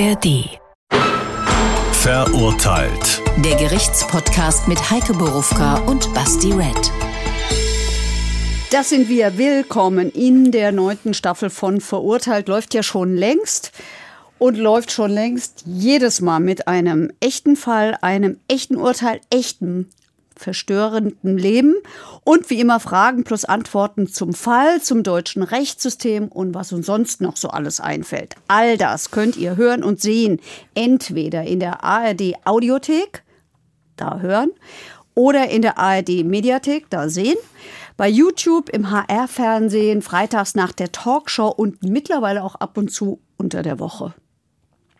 ARD. Verurteilt. Der Gerichtspodcast mit Heike Borufka und Basti Red. Das sind wir. Willkommen in der neunten Staffel von Verurteilt. Läuft ja schon längst und läuft schon längst jedes Mal mit einem echten Fall, einem echten Urteil, echten verstörenden Leben und wie immer Fragen plus Antworten zum Fall, zum deutschen Rechtssystem und was uns sonst noch so alles einfällt. All das könnt ihr hören und sehen, entweder in der ARD Audiothek, da hören, oder in der ARD Mediathek, da sehen, bei YouTube, im HR-Fernsehen, freitags nach der Talkshow und mittlerweile auch ab und zu unter der Woche.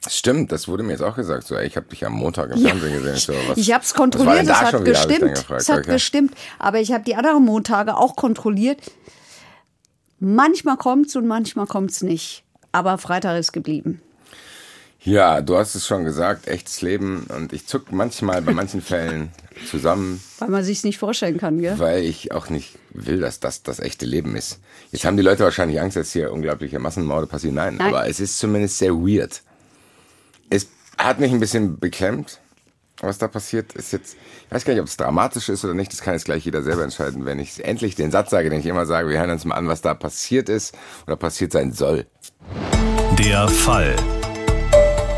Stimmt, das wurde mir jetzt auch gesagt. So, ey, ich habe dich am Montag im Fernsehen gesehen. Ich, so, was, Ich habe es kontrolliert, es hat gestimmt. gefragt. Es hat Okay. gestimmt. Aber ich habe die anderen Montage auch kontrolliert. Manchmal kommt's und manchmal kommt's nicht. Aber Freitag ist geblieben. Ja, du hast es schon gesagt, echtes Leben. Und ich zuck manchmal bei manchen Fällen zusammen, Weil man sich's nicht vorstellen kann, gell? weil ich auch nicht will, dass das das echte Leben ist. Jetzt haben die Leute wahrscheinlich Angst, dass hier unglaubliche Massenmorde passieren. Nein, Nein. aber es ist zumindest sehr weird. Hat mich ein bisschen beklemmt, was da passiert. Ist jetzt, ich weiß gar nicht, ob es dramatisch ist oder nicht. Das kann jetzt gleich jeder selber entscheiden. Wenn ich endlich den Satz sage, den ich immer sage, wir hören uns mal an, was da passiert ist oder passiert sein soll. Der Fall.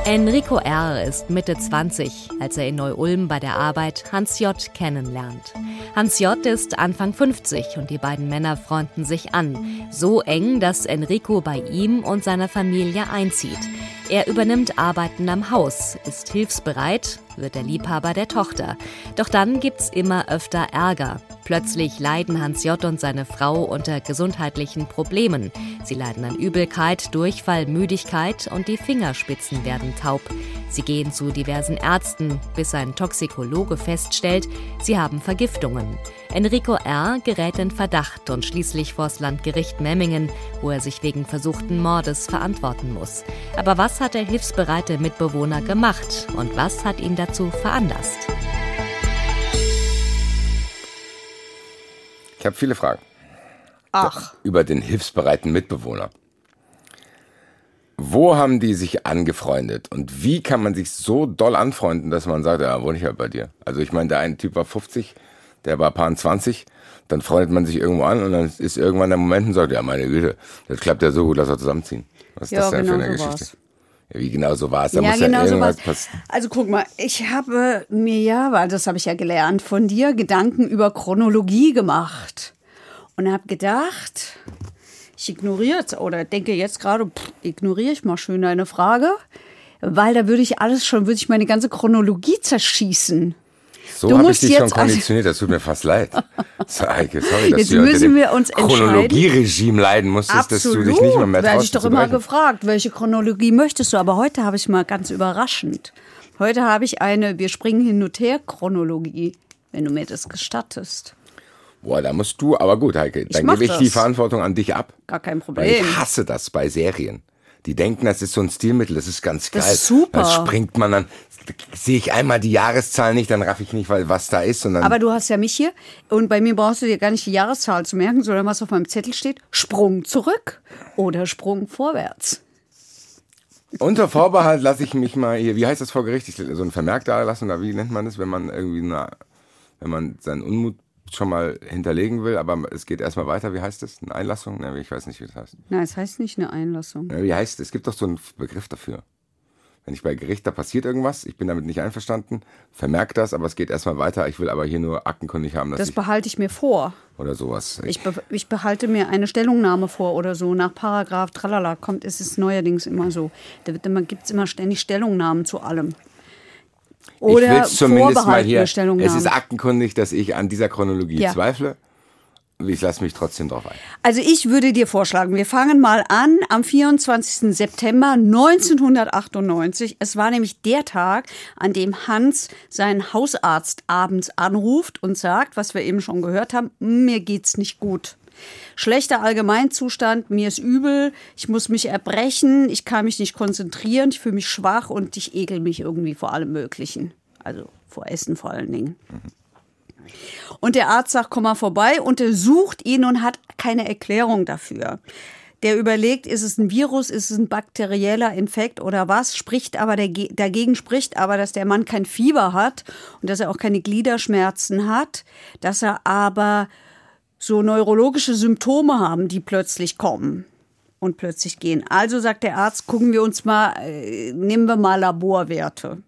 Enrico R. ist Mitte 20, als er in Neu-Ulm bei der Arbeit Hans J. kennenlernt. Hans J. ist Anfang 50 und die beiden Männer freunden sich an. So eng, dass Enrico bei ihm und seiner Familie einzieht. Er übernimmt Arbeiten am Haus, ist hilfsbereit, wird der Liebhaber der Tochter. Doch dann gibt's immer öfter Ärger. Plötzlich leiden Hans J. und seine Frau unter gesundheitlichen Problemen. Sie leiden an Übelkeit, Durchfall, Müdigkeit und die Fingerspitzen werden taub. Sie gehen zu diversen Ärzten, bis ein Toxikologe feststellt, sie haben Vergiftungen. Enrico R. gerät in Verdacht und schließlich vors Landgericht Memmingen, wo er sich wegen versuchten Mordes verantworten muss. Aber was hat der hilfsbereite Mitbewohner gemacht und was hat ihn dazu veranlasst? Ich habe viele Fragen Ach, über den hilfsbereiten Mitbewohner. Wo haben die sich angefreundet und wie kann man sich so doll anfreunden, dass man sagt, ja, wohne ich halt bei dir. Also ich meine, der eine Typ war 50, der war paar 20, dann freundet man sich irgendwo an und dann ist irgendwann der Moment und sagt, ja, meine Güte, das klappt ja so gut, lass uns zusammenziehen. Was ist Ja, das denn genau für eine so Geschichte? war's. Ja, wie genau so war es? Da ja, muss genau ja so irgendwas was. passieren. Also guck mal, ich habe mir ja, weil das habe ich ja gelernt von dir, Gedanken über Chronologie gemacht. Und habe gedacht, ich ignoriere jetzt oder denke jetzt gerade, ignoriere ich mal schön deine Frage, weil da würde ich alles schon, würde ich meine ganze Chronologie zerschießen. So Du habe ich dich schon also- konditioniert, das tut mir fast leid. So, Heike, sorry, dass Jetzt du müssen wir uns entscheiden. Chronologieregime leiden musstest, dass du dich nicht mehr mehr werde ich doch immer gefragt, welche Chronologie möchtest du? Aber heute habe ich mal ganz überraschend. Heute habe ich eine Wir springen hin und her Chronologie, wenn du mir das gestattest. Boah, da musst du, aber gut, Heike, dann mach gebe ich das. die Verantwortung an dich ab. Gar kein Weil ich Problem. hasse das bei Serien. Die denken, das ist so ein Stilmittel, das ist ganz geil. Das ist super. Dann springt man dann, sehe ich einmal die Jahreszahl nicht, dann raff ich nicht, weil was da ist. Und Aber du hast ja mich hier und bei mir brauchst du dir gar nicht die Jahreszahl zu merken, sondern was auf meinem Zettel steht, Sprung zurück oder Sprung vorwärts. unter Vorbehalt lasse ich mich mal hier, wie heißt das vor Gericht? Ich, so ein Vermerk da lassen, oder wie nennt man das, wenn man irgendwie, eine, wenn man seinen Unmut schon mal hinterlegen will, aber es geht erstmal weiter. Wie heißt das? Eine Einlassung? Ne, ich weiß nicht, wie das heißt. Nein, es heißt nicht eine Einlassung. Wie heißt es? Es gibt doch so einen Begriff dafür. Wenn ich bei Gericht, da passiert irgendwas, ich bin damit nicht einverstanden, vermerkt das, aber es geht erstmal weiter. Ich will aber hier nur aktenkundig haben, dass Das ich behalte ich mir vor. oder sowas. Ich, be ich behalte mir eine Stellungnahme vor oder so. Nach Paragraph Tralala kommt, ist es neuerdings immer so. Da wird immer, gibt's immer ständig Stellungnahmen zu allem. Ich will Oder zumindest mal hier. Es ist aktenkundig, dass ich an dieser Chronologie Ja. zweifle. Ich lasse mich trotzdem drauf ein. Also ich würde dir vorschlagen, wir fangen mal an am 24. September 1998. Es war nämlich der Tag, an dem Hans seinen Hausarzt abends anruft und sagt, was wir eben schon gehört haben, mir geht's nicht gut. Schlechter Allgemeinzustand, mir ist übel, ich muss mich erbrechen, ich kann mich nicht konzentrieren, ich fühle mich schwach und ich ekel mich irgendwie vor allem Möglichen. Also vor Essen vor allen Dingen. Und der Arzt sagt, komm mal vorbei, untersucht ihn und hat keine Erklärung dafür. der überlegt, ist es ein Virus, ist es ein bakterieller Infekt oder was, spricht aber dagegen spricht aber, dass der Mann kein Fieber hat und dass er auch keine Gliederschmerzen hat, dass er aber so neurologische Symptome haben, die plötzlich kommen und plötzlich gehen. Also sagt der Arzt, gucken wir uns mal, äh, nehmen wir mal Laborwerte.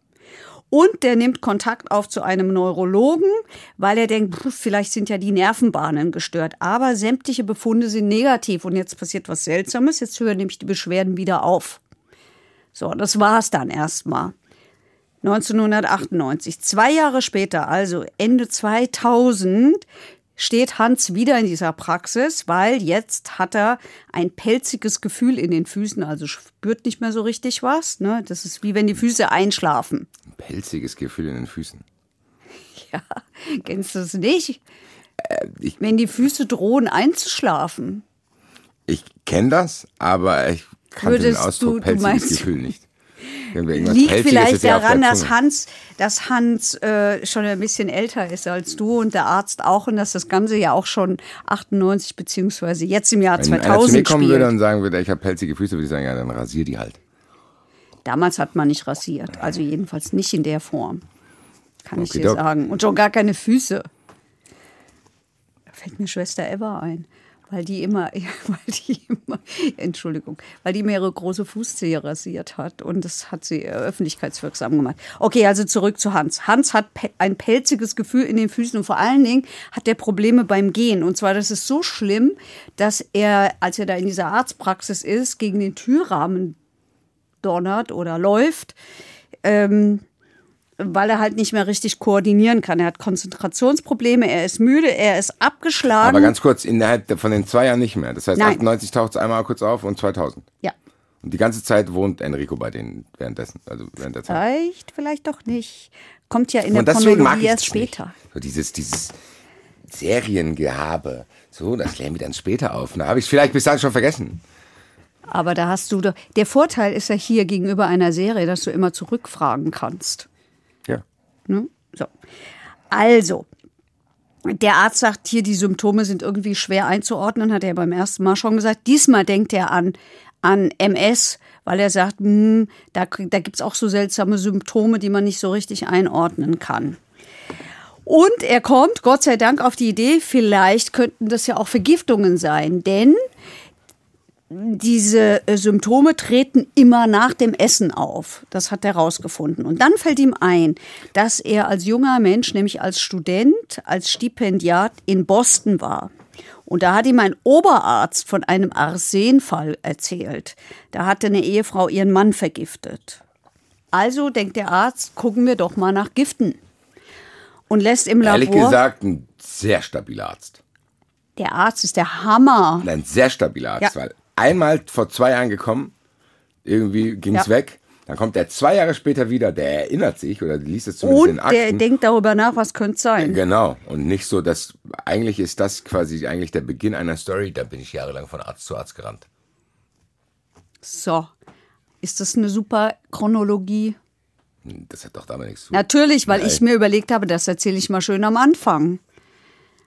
Und der nimmt Kontakt auf zu einem Neurologen, weil er denkt, vielleicht sind ja die Nervenbahnen gestört. Aber sämtliche Befunde sind negativ. Und jetzt passiert was Seltsames. Jetzt hören nämlich die Beschwerden wieder auf. So, das war's dann erstmal. 1998. Zwei Jahre später, also Ende 2000, steht Hans wieder in dieser Praxis, weil jetzt hat er ein pelziges Gefühl in den Füßen, also spürt nicht mehr so richtig was. Ne? Das ist wie wenn die Füße einschlafen. Ein pelziges Gefühl in den Füßen. Ja, kennst du es nicht? Äh, ich, wenn die Füße drohen einzuschlafen. Ich kenne das, aber ich kann den Ausdruck du, pelziges du meinst, Gefühl nicht. Liegt vielleicht daran, dass Hans, dass Hans äh, schon ein bisschen älter ist als du und der Arzt auch und dass das Ganze ja auch schon 98 beziehungsweise jetzt im Jahr Wenn 2000 einer zu mir kommen spielt. würde und sagen würde, ich habe pelzige Füße, würde ich sagen, ja, dann rasier die halt. Damals hat man nicht rasiert, also jedenfalls nicht in der Form, kann okay, ich dir sagen. Und schon gar keine Füße. Da fällt mir Schwester Eva ein weil die immer, weil die immer, Entschuldigung, weil die mehrere große Fußzehe rasiert hat und das hat sie öffentlichkeitswirksam gemacht. Okay, also zurück zu Hans. Hans hat ein pelziges Gefühl in den Füßen und vor allen Dingen hat er Probleme beim Gehen. Und zwar, das ist so schlimm, dass er, als er da in dieser Arztpraxis ist, gegen den Türrahmen donnert oder läuft. Ähm, weil er halt nicht mehr richtig koordinieren kann. Er hat Konzentrationsprobleme, er ist müde, er ist abgeschlagen. Aber ganz kurz, innerhalb von den zwei Jahren nicht mehr. Das heißt, Nein. 98 taucht es einmal kurz auf und 2000. Ja. Und die ganze Zeit wohnt Enrico bei denen währenddessen, also während der Zeit. Vielleicht, vielleicht doch nicht. Kommt ja in und der Chronologie erst später. So dieses, dieses Seriengehabe. So, das klären wir dann später auf. Da habe ich vielleicht bis dahin schon vergessen. Aber da hast du doch. Der Vorteil ist ja hier gegenüber einer Serie, dass du immer zurückfragen kannst. Ne? So. Also, der Arzt sagt hier, die Symptome sind irgendwie schwer einzuordnen, hat er beim ersten Mal schon gesagt. Diesmal denkt er an, an MS, weil er sagt, hm, da, da gibt es auch so seltsame Symptome, die man nicht so richtig einordnen kann. Und er kommt, Gott sei Dank, auf die Idee, vielleicht könnten das ja auch Vergiftungen sein, denn diese äh, Symptome treten immer nach dem Essen auf. Das hat er herausgefunden. Und dann fällt ihm ein, dass er als junger Mensch, nämlich als Student, als Stipendiat in Boston war. Und da hat ihm ein Oberarzt von einem Arsenfall erzählt. Da hatte eine Ehefrau ihren Mann vergiftet. Also denkt der Arzt, gucken wir doch mal nach Giften. Und lässt im Labor. Ehrlich gesagt, ein sehr stabiler Arzt. Der Arzt ist der Hammer. Ein sehr stabiler Arzt, ja. weil einmal vor zwei Jahren gekommen, irgendwie ging es ja. weg. Dann kommt er zwei Jahre später wieder, der erinnert sich oder liest es zumindest Und in Akten. der denkt darüber nach, was könnte sein. Genau. Und nicht so, dass eigentlich ist das quasi eigentlich der Beginn einer Story. Da bin ich jahrelang von Arzt zu Arzt gerannt. So. Ist das eine super Chronologie? Das hat doch damit nichts zu tun. Natürlich, weil Nein. ich mir überlegt habe, das erzähle ich mal schön am Anfang.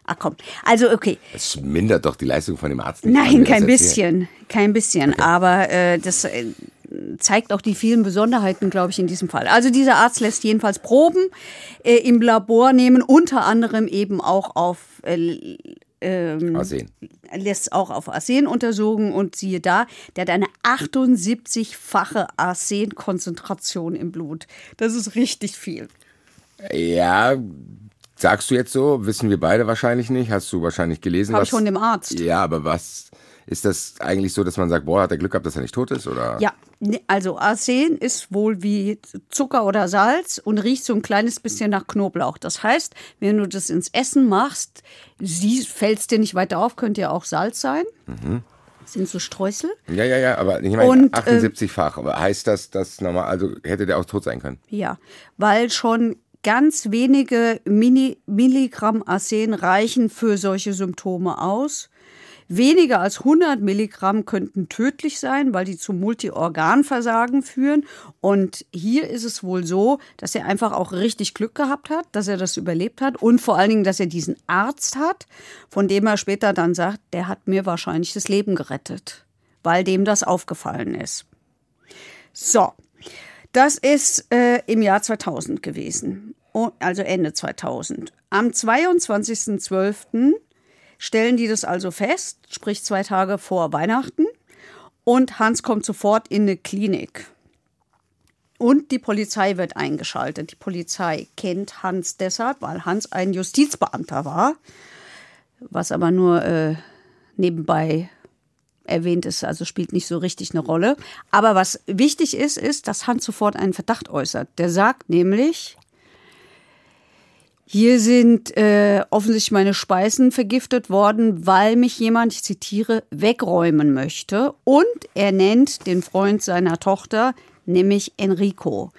Ach komm, also okay. Das mindert doch die Leistung von dem Arzt nicht. Nein, kein bisschen, kein bisschen. Okay. Aber äh, das äh, zeigt auch die vielen Besonderheiten, glaube ich, in diesem Fall. Also dieser Arzt lässt jedenfalls Proben äh, im Labor nehmen, unter anderem eben auch auf äh, ähm, Arsen. lässt auch auf Arsen untersuchen und siehe da, der hat eine 78-fache Arsenkonzentration im Blut. Das ist richtig viel. Ja, Sagst du jetzt so? Wissen wir beide wahrscheinlich nicht. Hast du wahrscheinlich gelesen? Habe ich von dem Arzt. Ja, aber was ist das eigentlich so, dass man sagt, boah, hat er Glück gehabt, dass er nicht tot ist? Oder? Ja, ne, also Arsen ist wohl wie Zucker oder Salz und riecht so ein kleines bisschen nach Knoblauch. Das heißt, wenn du das ins Essen machst, fällt es dir nicht weiter auf, könnte ja auch Salz sein. Mhm. sind so Streusel. Ja, ja, ja, aber ich meine 78-fach. aber heißt das, dass normal, also hätte der auch tot sein können? Ja, weil schon ganz wenige Mini Milligramm Arsen reichen für solche Symptome aus. Weniger als 100 Milligramm könnten tödlich sein, weil die zu Multiorganversagen führen. Und hier ist es wohl so, dass er einfach auch richtig Glück gehabt hat, dass er das überlebt hat und vor allen Dingen, dass er diesen Arzt hat, von dem er später dann sagt, der hat mir wahrscheinlich das Leben gerettet weil dem das aufgefallen ist. So, das ist äh, im Jahr 2000 gewesen, also Ende 2000. Am 22.12. stellen die das also fest, sprich zwei Tage vor Weihnachten. Und Hans kommt sofort in eine Klinik. Und die Polizei wird eingeschaltet. Die Polizei kennt Hans deshalb, weil Hans ein Justizbeamter war, was aber nur äh, nebenbei erwähnt ist, also spielt nicht so richtig eine Rolle. Aber was wichtig ist, ist, dass Hans sofort einen Verdacht äußert. Der sagt nämlich, hier sind äh, offensichtlich meine Speisen vergiftet worden, weil mich jemand, ich zitiere, wegräumen möchte. Und er nennt den Freund seiner Tochter, nämlich Enrico,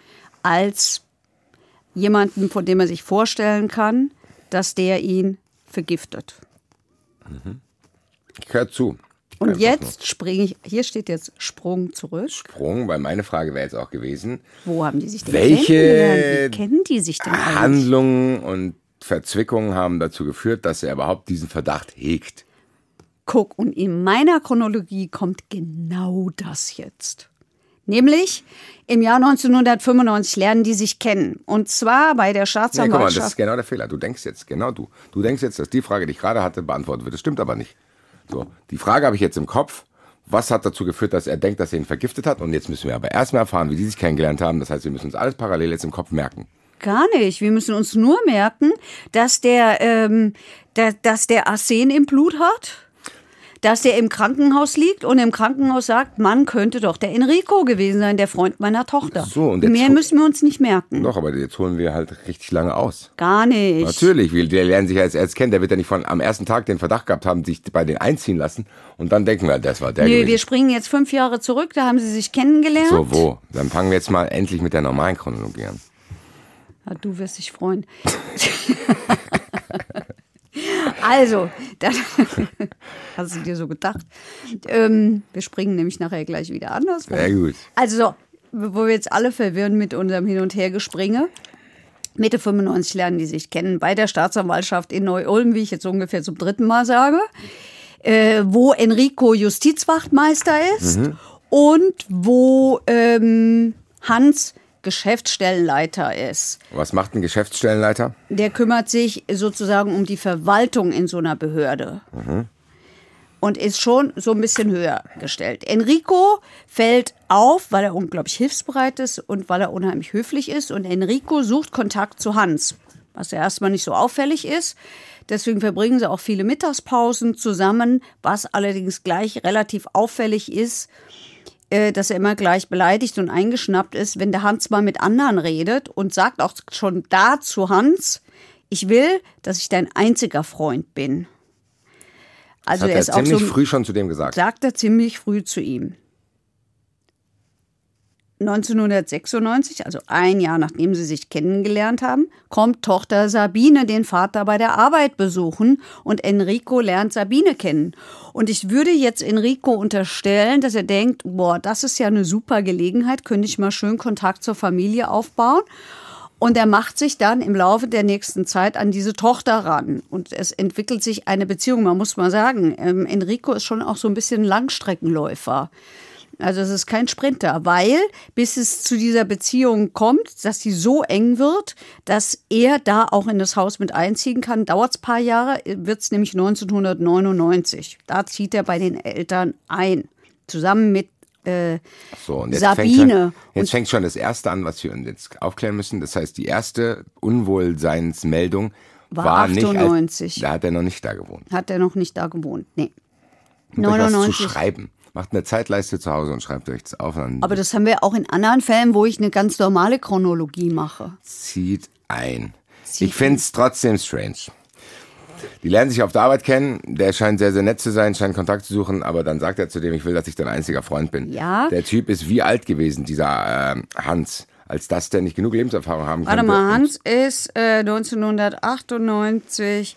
als jemanden, von dem er sich vorstellen kann, dass der ihn vergiftet. Ich höre zu. Und Einfach jetzt springe ich, hier steht jetzt Sprung zurück. Sprung, weil meine Frage wäre jetzt auch gewesen, Wo haben die sich denn Welche kennen die sich denn eigentlich? Handlungen und Verzwickungen haben dazu geführt, dass er überhaupt diesen Verdacht hegt. Guck, und in meiner Chronologie kommt genau das jetzt. Nämlich im Jahr 1995 lernen die sich kennen. Und zwar bei der Nee, guck mal, das Staatsanwaltschaft. ist genau der Fehler. Du denkst jetzt, genau du. Du denkst jetzt, dass die Frage, die ich gerade hatte, beantwortet wird. Das stimmt aber nicht. So, die Frage habe ich jetzt im Kopf. Was hat dazu geführt, dass er denkt, dass er ihn vergiftet hat? Und jetzt müssen wir aber erstmal erfahren, wie die sich kennengelernt haben. Das heißt, wir müssen uns alles parallel jetzt im Kopf merken. Gar nicht. Wir müssen uns nur merken, dass der, ähm, der, dass der Arsen im Blut hat, dass der im Krankenhaus liegt und im Krankenhaus sagt, man könnte doch der Enrico gewesen sein, der Freund meiner Tochter. So, und jetzt Mehr müssen wir uns nicht merken. Doch, aber jetzt holen wir halt richtig lange aus. Gar nicht. Natürlich, wir, der lernen sich ja jetzt erst kennen. Der wird ja nicht von am ersten Tag den Verdacht gehabt haben, sich bei denen einziehen lassen. Und dann denken wir, das war der Nö, gewesen. wir springen jetzt fünf Jahre zurück, da haben sie sich kennengelernt. So, wo? Dann fangen wir jetzt mal endlich mit der normalen Chronologie an. Ja, du wirst dich freuen. also, dann hast du dir so gedacht. Ähm, wir springen nämlich nachher gleich wieder anders. Sehr gut. Also, wo wir jetzt alle verwirren mit unserem Hin- und Hergespringe. Mitte 95 lernen die sich kennen bei der Staatsanwaltschaft in Neu-Ulm, wie ich jetzt ungefähr zum dritten Mal sage, äh, wo Enrico Justizwachtmeister ist und wo ähm, Hans Geschäftsstellenleiter ist. Was macht ein Geschäftsstellenleiter? Der kümmert sich sozusagen um die Verwaltung in so einer Behörde. Und ist schon so ein bisschen höher gestellt. Enrico fällt auf, weil er unglaublich hilfsbereit ist und weil er unheimlich höflich ist. Und Enrico sucht Kontakt zu Hans, was ja erstmal nicht so auffällig ist. Deswegen verbringen sie auch viele Mittagspausen zusammen, was allerdings gleich relativ auffällig ist, dass er immer gleich beleidigt und eingeschnappt ist, wenn der Hans mal mit anderen redet und sagt auch schon da zu Hans, ich will, dass ich dein einziger Freund bin. Also Hat er er ist auch ziemlich so, früh schon zu dem gesagt. sagt er ziemlich früh zu ihm. 1996, also ein Jahr nachdem sie sich kennengelernt haben, kommt Tochter Sabine den Vater bei der Arbeit besuchen und Enrico lernt Sabine kennen. Und ich würde jetzt Enrico unterstellen, dass er denkt, boah, das ist ja eine super Gelegenheit, könnte ich mal schön Kontakt zur Familie aufbauen. Und er macht sich dann im Laufe der nächsten Zeit an diese Tochter ran. Und es entwickelt sich eine Beziehung. Man muss mal sagen, ähm, Enrico ist schon auch so ein bisschen Langstreckenläufer. Also es ist kein Sprinter, weil bis es zu dieser Beziehung kommt, dass sie so eng wird, dass er da auch in das Haus mit einziehen kann, dauert es paar Jahre, wird es nämlich 1999. Da zieht er bei den Eltern ein, zusammen mit äh, So, und jetzt Sabine. Fängt schon, jetzt fängt schon das Erste an, was wir uns jetzt aufklären müssen. Das heißt, die erste Unwohlseinsmeldung War war, nicht. 98. Als, da hat er noch nicht da gewohnt. hat er noch nicht da gewohnt. Nee. Und euch was zu 99. schreiben. Macht eine Zeitleiste zu Hause und schreibt euch das auf. Aber das haben wir auch in anderen Fällen, wo ich eine ganz normale Chronologie mache. zieht ein. Zieht ich finde es trotzdem strange. Die lernen sich auf der Arbeit kennen. Der scheint sehr, sehr nett zu sein, scheint Kontakt zu suchen, aber dann sagt er zu dem, ich will, dass ich dein einziger Freund bin. Ja. Der Typ ist wie alt gewesen, dieser ähm, Hans, als dass der nicht genug Lebenserfahrung haben Warte könnte. mal, Hans ist äh, 1998,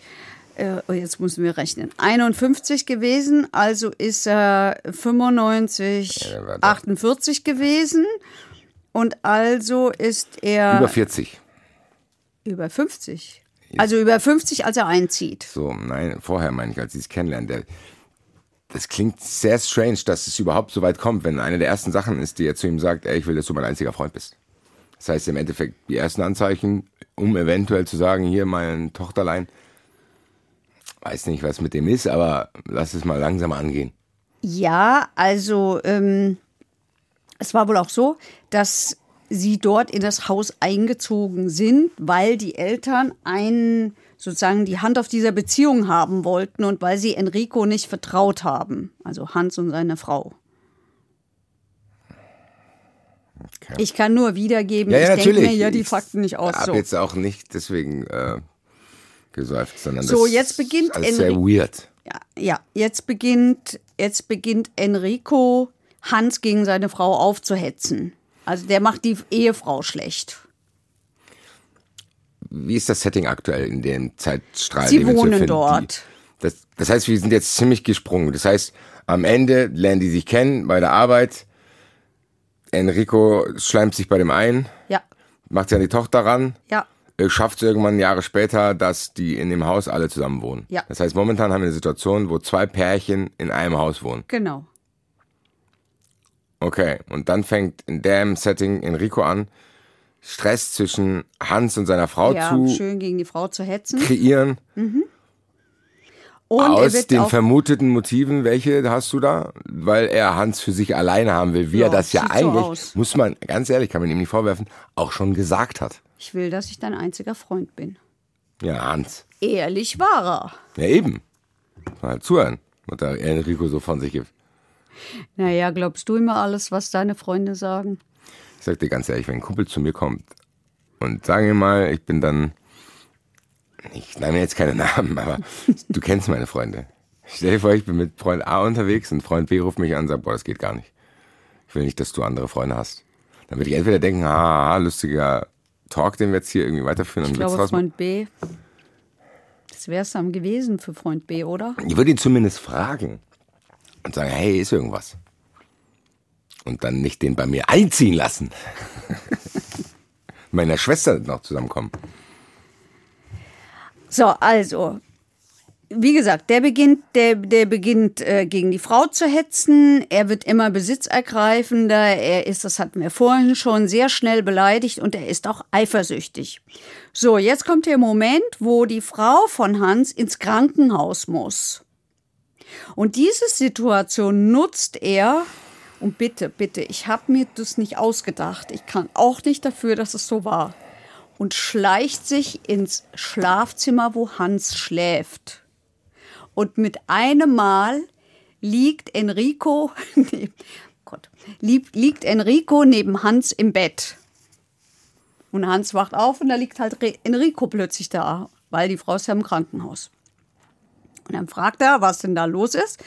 äh, oh, jetzt müssen wir rechnen, 51 gewesen, also ist er 95, Ja, warte. 48 gewesen. Und also ist er Über 40. über 50. Also über 50, als er einzieht. So, nein, vorher meine ich, als sie es kennenlernen. Der, das klingt sehr strange, dass es überhaupt so weit kommt, wenn eine der ersten Sachen ist, die er zu ihm sagt, ey, ich will, dass du mein einziger Freund bist. Das heißt im Endeffekt die ersten Anzeichen, um eventuell zu sagen, hier mein Tochterlein, weiß nicht, was mit dem ist, aber lass es mal langsam angehen. Ja, also ähm, es war wohl auch so, dass sie dort in das Haus eingezogen sind, weil die Eltern einen sozusagen die Hand auf dieser Beziehung haben wollten und weil sie Enrico nicht vertraut haben, also Hans und seine Frau. Okay. Ich kann nur wiedergeben, Ja, ja, ich denke mir ja die Ich Fakten nicht aus. Hab So. jetzt auch nicht deswegen äh, gesäuft, sondern So, das jetzt beginnt ist alles sehr weird. Ja, ja, jetzt beginnt, jetzt beginnt Enrico Hans gegen seine Frau aufzuhetzen. Also der macht die Ehefrau schlecht. Wie ist das Setting aktuell in dem Zeitstrahl? Sie wohnen dort. Die, das, das heißt, wir sind jetzt ziemlich gesprungen. Das heißt, am Ende lernen die sich kennen bei der Arbeit. Enrico schleimt sich bei dem ein, Ja, macht sich an die Tochter ran. ja, schafft es irgendwann Jahre später, dass die in dem Haus alle zusammen wohnen. Ja. Das heißt, momentan haben wir eine Situation, wo zwei Pärchen in einem Haus wohnen. genau. Okay, und dann fängt in dem Setting Enrico an, Stress zwischen Hans und seiner Frau Ja, zu schön gegen die Frau zu hetzen. kreieren. Und er aus den vermuteten Motiven, welche hast du da? Weil er Hans für sich alleine haben will, wie Ja, er das ja so eigentlich, aus. muss man, ganz ehrlich, kann man ihm nicht vorwerfen, auch schon gesagt hat. Ich will, dass ich dein einziger Freund bin. Ja, Hans. Ehrlich war er. Ja, eben. Mal zuhören, was der Enrico so von sich gibt. Naja, glaubst du immer alles, was deine Freunde sagen? Ich sag dir ganz ehrlich, wenn ein Kumpel zu mir kommt und sagen wir mal, ich bin dann, ich nenne jetzt keine Namen, aber du kennst meine Freunde. Stell dir vor, ich bin mit Freund A unterwegs und Freund B ruft mich an und sagt, boah, das geht gar nicht. Ich will nicht, dass du andere Freunde hast. Dann würde ich entweder denken, haha, lustiger Talk, den wir jetzt hier irgendwie weiterführen Ich glaube. Freund B, das wäre es dann gewesen für Freund B, oder? Ich würde ihn zumindest fragen und sagen, hey, ist irgendwas? Und dann nicht den bei mir einziehen lassen. Meiner Schwester noch zusammenkommen. So, also, wie gesagt, der beginnt, der, der beginnt äh, gegen die Frau zu hetzen. Er wird immer besitzergreifender. Er ist, das hatten wir vorhin schon, sehr schnell beleidigt und er ist auch eifersüchtig. So, jetzt kommt der Moment, wo die Frau von Hans ins Krankenhaus muss. Und diese Situation nutzt er. Und bitte, bitte, ich habe mir das nicht ausgedacht. Ich kann auch nicht dafür, dass es so war. Und schleicht sich ins Schlafzimmer, wo Hans schläft. Und mit einem Mal liegt Enrico, nee, Gott, liegt, liegt Enrico neben Hans im Bett. Und Hans wacht auf und da liegt halt Enrico plötzlich da, weil die Frau ist ja im Krankenhaus. Und dann fragt er, was denn da los ist.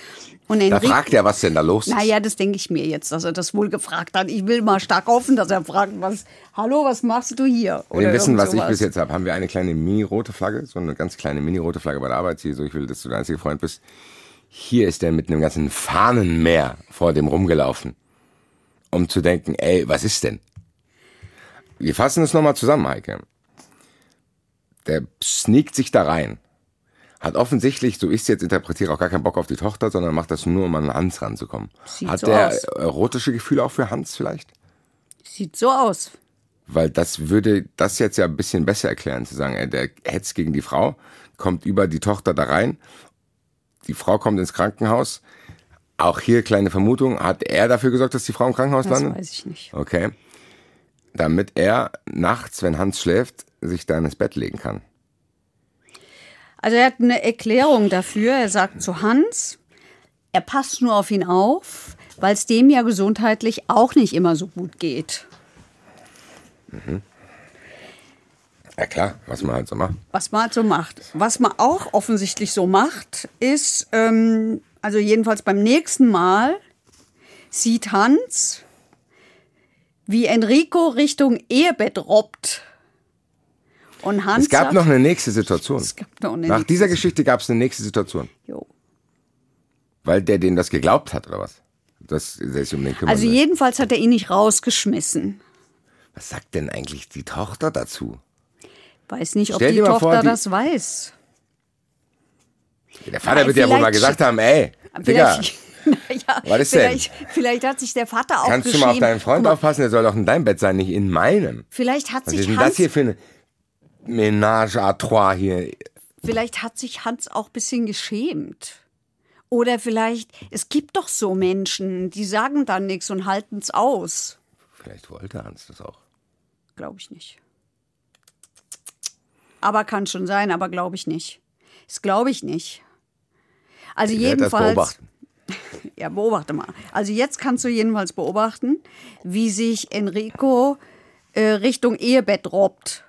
Und Da Enrico, fragt er, was denn da los ist. naja, das denke ich mir jetzt, dass er das wohl gefragt hat. Ich will mal stark hoffen, dass er fragt, was, hallo, was machst du hier? Wenn wir wissen, was ich bis jetzt habe, haben wir eine kleine mini-rote Flagge, so eine ganz kleine mini-rote Flagge bei der Arbeit, die so, ich will, dass du der einzige Freund bist. Hier ist er mit einem ganzen Fahnenmeer vor dem rumgelaufen, um zu denken, ey, was ist denn? Wir fassen es nochmal zusammen, Heike. Der sneakt sich da rein. Hat offensichtlich, so ich es jetzt interpretiere, auch gar keinen Bock auf die Tochter, sondern macht das nur, um an Hans ranzukommen. Sieht Hat so der aus. erotische Gefühle auch für Hans vielleicht? Sieht so aus. Weil das würde das jetzt ja ein bisschen besser erklären, zu sagen, ey, der hetzt gegen die Frau, kommt über die Tochter da rein, die Frau kommt ins Krankenhaus. Auch hier kleine Vermutung, hat er dafür gesorgt, dass die Frau im Krankenhaus Das landet? weiß ich nicht. Okay. Damit er nachts, wenn Hans schläft, sich da ins Bett legen kann. Also er hat eine Erklärung dafür. Er sagt zu Hans, er passt nur auf ihn auf, weil es dem ja gesundheitlich auch nicht immer so gut geht. Ja klar, was man halt so macht. Was man halt so macht. Was man auch offensichtlich so macht, ist, ähm, also jedenfalls beim nächsten Mal sieht Hans, wie Enrico Richtung Ehebett robbt. Und Hans Es gab sagt, noch eine nächste Situation. Es gab noch eine Nach nächste dieser Geschichte gab es eine nächste Situation. Jo. Weil der denen das geglaubt hat, oder was? Er sich um den kümmern Also jedenfalls hat er ihn nicht rausgeschmissen. Was sagt denn eigentlich die Tochter dazu? Weiß nicht, ob Stell die Tochter vor, die- das weiß. Der Vater Ja, wird ja wohl mal gesagt haben, ey, Digga, Ja, Was ist denn? vielleicht, hat sich der Vater auch Kannst du mal auf deinen Freund mal, aufpassen? Der soll doch in deinem Bett sein, nicht in meinem. Vielleicht hat Was sich ist Hans, das hier für eine Ménage à trois hier? vielleicht hat sich Hans auch ein bisschen geschämt. Oder vielleicht, es gibt doch so Menschen, die sagen dann nichts und halten es aus. Vielleicht wollte Hans das auch. Glaube ich nicht. Aber kann schon sein, aber glaube ich nicht. Das glaube ich nicht. Also Ich jedenfalls. beobachten. Ja, beobachte mal. Also jetzt kannst du jedenfalls beobachten, wie sich Enrico äh, Richtung Ehebett robbt.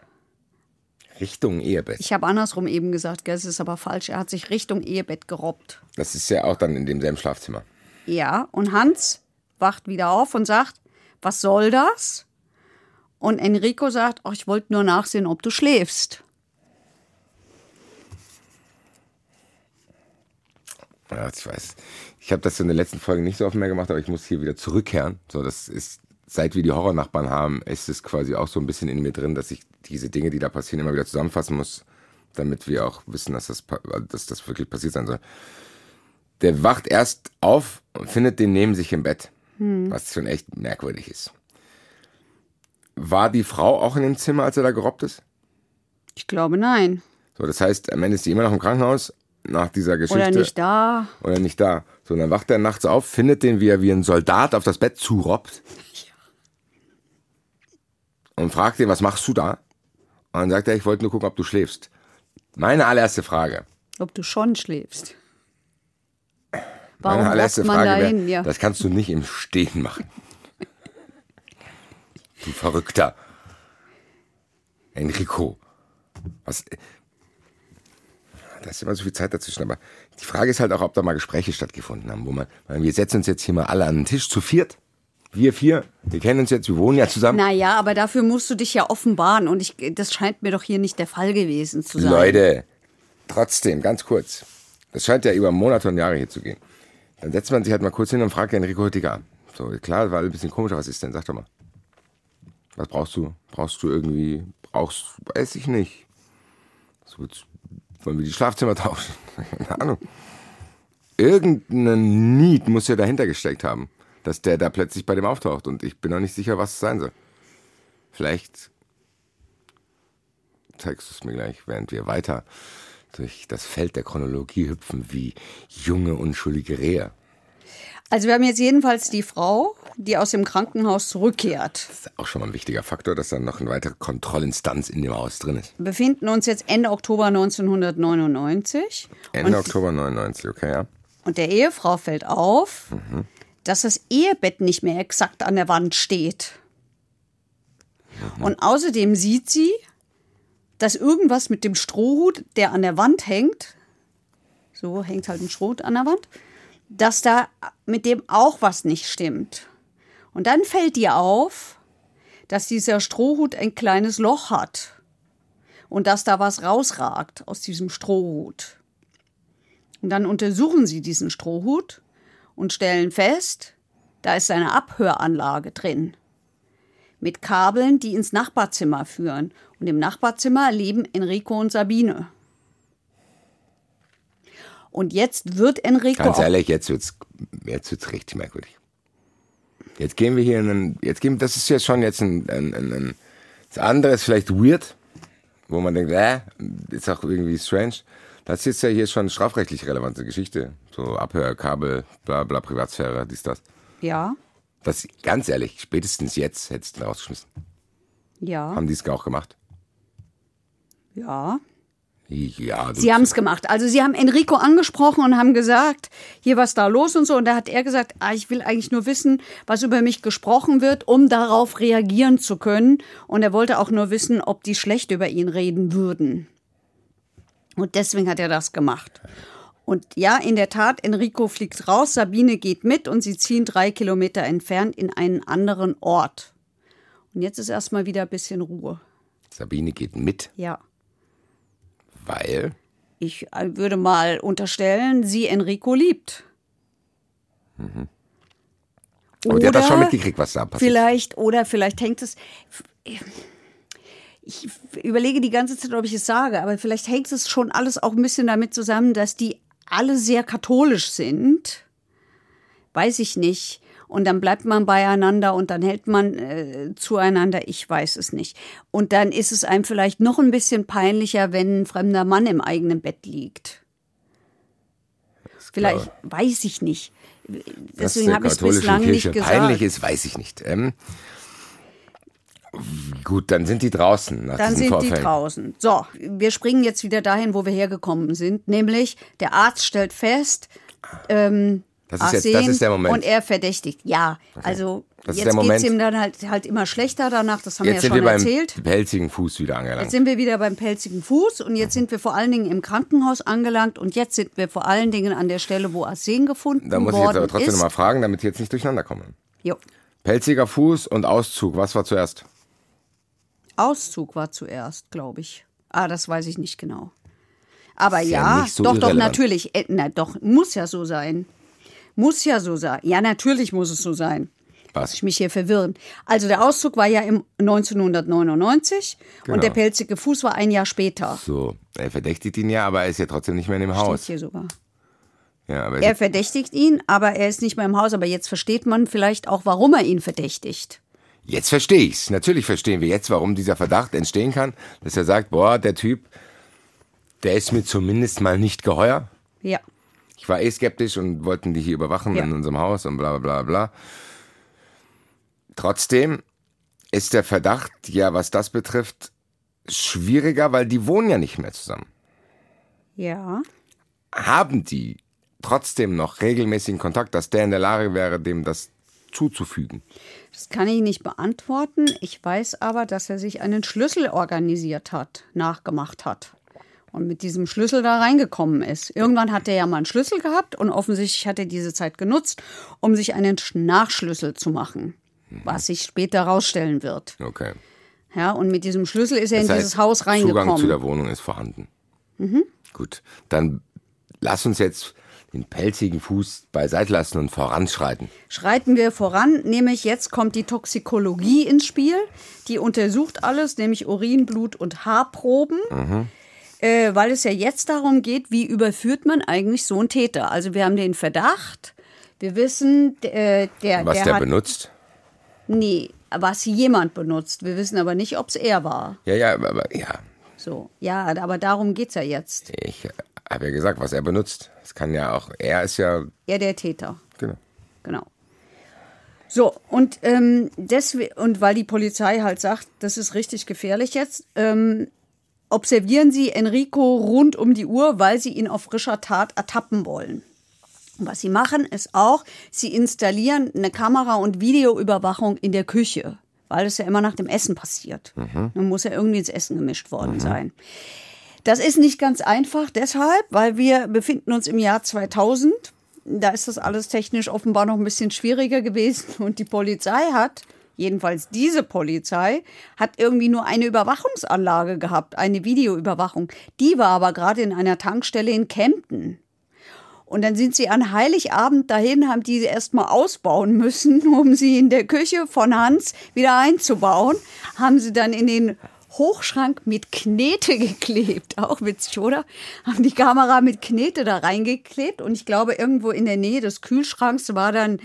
Richtung Ehebett. Ich habe andersrum eben gesagt, gell, es ist aber falsch. Er hat sich Richtung Ehebett gerobbt. Das ist ja auch dann in demselben Schlafzimmer. Ja, und Hans wacht wieder auf und sagt, was soll das? Und Enrico sagt, ach, ich wollte nur nachsehen, ob du schläfst. Ja, ich weiß. Ich habe das in der letzten Folge nicht so offen mehr gemacht, aber ich muss hier wieder zurückkehren. So, das ist, seit wir die Horrornachbarn haben, ist es quasi auch so ein bisschen in mir drin, dass ich diese Dinge, die da passieren, immer wieder zusammenfassen muss, damit wir auch wissen, dass das, dass das wirklich passiert sein soll. Der wacht erst auf und findet den neben sich im Bett, was schon echt merkwürdig ist. War die Frau auch in dem Zimmer, als er da gerobbt ist? Ich glaube, nein. So, das heißt, am Ende ist die immer noch im Krankenhaus nach dieser Geschichte. Oder nicht da. Oder nicht da. So, und dann wacht er nachts auf, findet den, wie er wie ein Soldat auf das Bett zurobbt. Und fragt ihn, was machst du da? Und dann sagt er, ich wollte nur gucken, ob du schläfst. Meine allererste Frage. Ob du schon schläfst. Warum meine allererste man Frage da wäre? Ja. das kannst du nicht im Stehen machen. du Verrückter. Enrico. Was, da ist immer so viel Zeit dazwischen. Aber die Frage ist halt auch, ob da mal Gespräche stattgefunden haben, wo man, wir setzen uns jetzt hier mal alle an den Tisch zu viert. Wir vier, wir kennen uns jetzt, wir wohnen ja zusammen. Naja, aber dafür musst du dich ja offenbaren. Und ich, das scheint mir doch hier nicht der Fall gewesen zu sein. Leute, trotzdem, ganz kurz. Das scheint ja über Monate und Jahre hier zu gehen. Dann setzt man sich halt mal kurz hin und fragt Enrico Hüttiger an. So, klar, war ein bisschen komisch, aber was ist denn? Sag doch mal. Was brauchst du? Brauchst du irgendwie, brauchst, weiß ich nicht. So, jetzt wollen wir die Schlafzimmer tauschen? Keine Ahnung. Irgendein Need muss ja dahinter gesteckt haben, dass der da plötzlich bei dem auftaucht. Und ich bin noch nicht sicher, was es sein soll. Vielleicht zeigst du es mir gleich, während wir weiter durch das Feld der Chronologie hüpfen wie junge, unschuldige Rehe. Also wir haben jetzt jedenfalls die Frau, die aus dem Krankenhaus zurückkehrt. Das ist auch schon mal ein wichtiger Faktor, dass dann noch eine weitere Kontrollinstanz in dem Haus drin ist. Wir befinden uns jetzt Ende Oktober 1999. Ende Oktober 99, okay, ja. und der Ehefrau fällt auf, dass das Ehebett nicht mehr exakt an der Wand steht. Und außerdem sieht sie, dass irgendwas mit dem Strohhut, der an der Wand hängt, so hängt halt ein Strohhut an der Wand, dass da mit dem auch was nicht stimmt. Und dann fällt ihr auf, dass dieser Strohhut ein kleines Loch hat und dass da was rausragt aus diesem Strohhut. Und dann untersuchen sie diesen Strohhut und stellen fest, da ist eine Abhöranlage drin. Mit Kabeln, die ins Nachbarzimmer führen. Und im Nachbarzimmer leben Enrico und Sabine. Und jetzt wird Enrico. Ganz ehrlich, jetzt wird's, jetzt wird's richtig merkwürdig. Jetzt gehen wir hier in einen, jetzt gehen, das ist jetzt schon jetzt ein, ein, ein, ein das andere ist vielleicht weird, wo man denkt, äh, ist auch irgendwie strange. Das ist ja hier schon strafrechtlich relevante Geschichte. So Abhörkabel, bla bla, Privatsphäre, dies, das. Ja, Das, ganz ehrlich, spätestens jetzt hättest du ihn rausgeschmissen. ja, Haben die es auch gemacht? ja. Ja, Sie haben es gemacht. Also sie haben Enrico angesprochen und haben gesagt, hier was da los und so. Und da hat er gesagt, ah, ich will eigentlich nur wissen, was über mich gesprochen wird, um darauf reagieren zu können. Und er wollte auch nur wissen, ob die schlecht über ihn reden würden. Und deswegen hat er das gemacht. Und ja, in der Tat, Enrico fliegt raus, Sabine geht mit und sie ziehen drei Kilometer entfernt in einen anderen Ort. Und jetzt ist erstmal wieder ein bisschen Ruhe. Sabine geht mit, Ja. weil Ich äh, würde mal unterstellen, sie Enrico liebt. Aber die hat das schon mitgekriegt, was da passiert. Vielleicht, oder vielleicht hängt es. Ich überlege die ganze Zeit, ob ich es sage, aber vielleicht hängt es schon alles auch ein bisschen damit zusammen, dass die alle sehr katholisch sind. weiß ich nicht. Und dann bleibt man beieinander und dann hält man äh, zueinander, ich weiß es nicht. Und dann ist es einem vielleicht noch ein bisschen peinlicher, wenn ein fremder Mann im eigenen Bett liegt. Vielleicht weiß ich nicht. Deswegen habe ich es bislang Kirche nicht gesagt. Peinlich ist, weiß ich nicht. Ähm, gut, dann sind die draußen. Nach dann sind Vorfällen. die draußen. So, wir springen jetzt wieder dahin, wo wir hergekommen sind. Nämlich, der Arzt stellt fest, ähm, das ist, jetzt, das ist der Moment. Und er verdächtigt, ja. Okay. Also das jetzt geht es ihm dann halt, halt immer schlechter danach, das haben jetzt wir ja schon wir erzählt. Beim pelzigen Fuß wieder angelangt. Jetzt sind wir wieder beim pelzigen Fuß und jetzt sind wir vor allen Dingen im Krankenhaus angelangt und jetzt sind wir vor allen Dingen an der Stelle, wo Arsen gefunden worden ist. Da muss ich jetzt aber trotzdem nochmal fragen, damit ich jetzt nicht durcheinander komme. Jo. Pelziger Fuß und Auszug, was war zuerst? Auszug war zuerst, glaube ich. Ah, das weiß ich nicht genau. Aber ja, ja so doch, irrelevant. doch, natürlich. Äh, na, doch, muss ja so sein. Muss ja so sein. Ja, natürlich muss es so sein. Was? Ich mich hier verwirren. Also der Auszug war ja im 1999 genau. und der pelzige Fuß war ein Jahr später. So, er verdächtigt ihn ja, aber er ist ja trotzdem nicht mehr in dem Haus. Steht hier sogar. Ja, aber er verdächtigt ihn, aber er ist nicht mehr im Haus. Aber jetzt versteht man vielleicht auch, warum er ihn verdächtigt. Jetzt verstehe ich's. Natürlich verstehen wir jetzt, warum dieser Verdacht entstehen kann, dass er sagt, boah, der Typ, der ist mir zumindest mal nicht geheuer. Ja. Ich war eh skeptisch und wollten die hier überwachen ja. in unserem Haus und bla bla bla. Trotzdem ist der Verdacht, ja, was das betrifft, schwieriger, weil die wohnen ja nicht mehr zusammen. Ja. Haben die trotzdem noch regelmäßigen Kontakt, dass der in der Lage wäre, dem das zuzufügen? Das kann ich nicht beantworten. Ich weiß aber, dass er sich einen Schlüssel organisiert hat, nachgemacht hat und mit diesem Schlüssel da reingekommen ist. Irgendwann hat er ja mal einen Schlüssel gehabt und offensichtlich hat er diese Zeit genutzt, um sich einen Nachschlüssel zu machen, mhm. was sich später herausstellen wird. Okay. Ja, und mit diesem Schlüssel ist er das in dieses Haus reingekommen. Zugang zu der Wohnung ist vorhanden. Mhm. Gut, dann lass uns jetzt den pelzigen Fuß beiseite lassen und voranschreiten. Schreiten wir voran, nämlich jetzt kommt die Toxikologie ins Spiel. Die untersucht alles, nämlich Urin, Blut und Haarproben. Mhm äh, weil es ja jetzt darum geht, wie überführt man eigentlich so einen Täter. Also wir haben den Verdacht, wir wissen, äh, der, was der, der hat, benutzt? Nee, was jemand benutzt. Wir wissen aber nicht, ob es er war. Ja, ja, aber ja. So, ja, aber darum geht es ja jetzt. Ich habe ja gesagt, was er benutzt. Es kann ja auch, er ist ja. Er der Täter. Genau. Genau. So, und, ähm, deswegen, und weil die Polizei halt sagt, das ist richtig gefährlich jetzt, ähm, observieren sie Enrico rund um die Uhr, weil sie ihn auf frischer Tat ertappen wollen. Und was sie machen, ist auch, sie installieren eine Kamera- und Videoüberwachung in der Küche, weil es ja immer nach dem Essen passiert. Mhm. Dann muss ja irgendwie ins Essen gemischt worden mhm. sein. Das ist nicht ganz einfach deshalb, weil wir befinden uns im Jahr 2000. Da ist das alles technisch offenbar noch ein bisschen schwieriger gewesen und die Polizei hat jedenfalls diese Polizei, hat irgendwie nur eine Überwachungsanlage gehabt, eine Videoüberwachung. Die war aber gerade in einer Tankstelle in Kempten. Und dann sind sie an Heiligabend dahin, haben die erstmal ausbauen müssen, um sie in der Küche von Hans wieder einzubauen. Haben sie dann in den Hochschrank mit Knete geklebt. Auch witzig, oder? Haben die Kamera mit Knete da reingeklebt und ich glaube, irgendwo in der Nähe des Kühlschranks war dann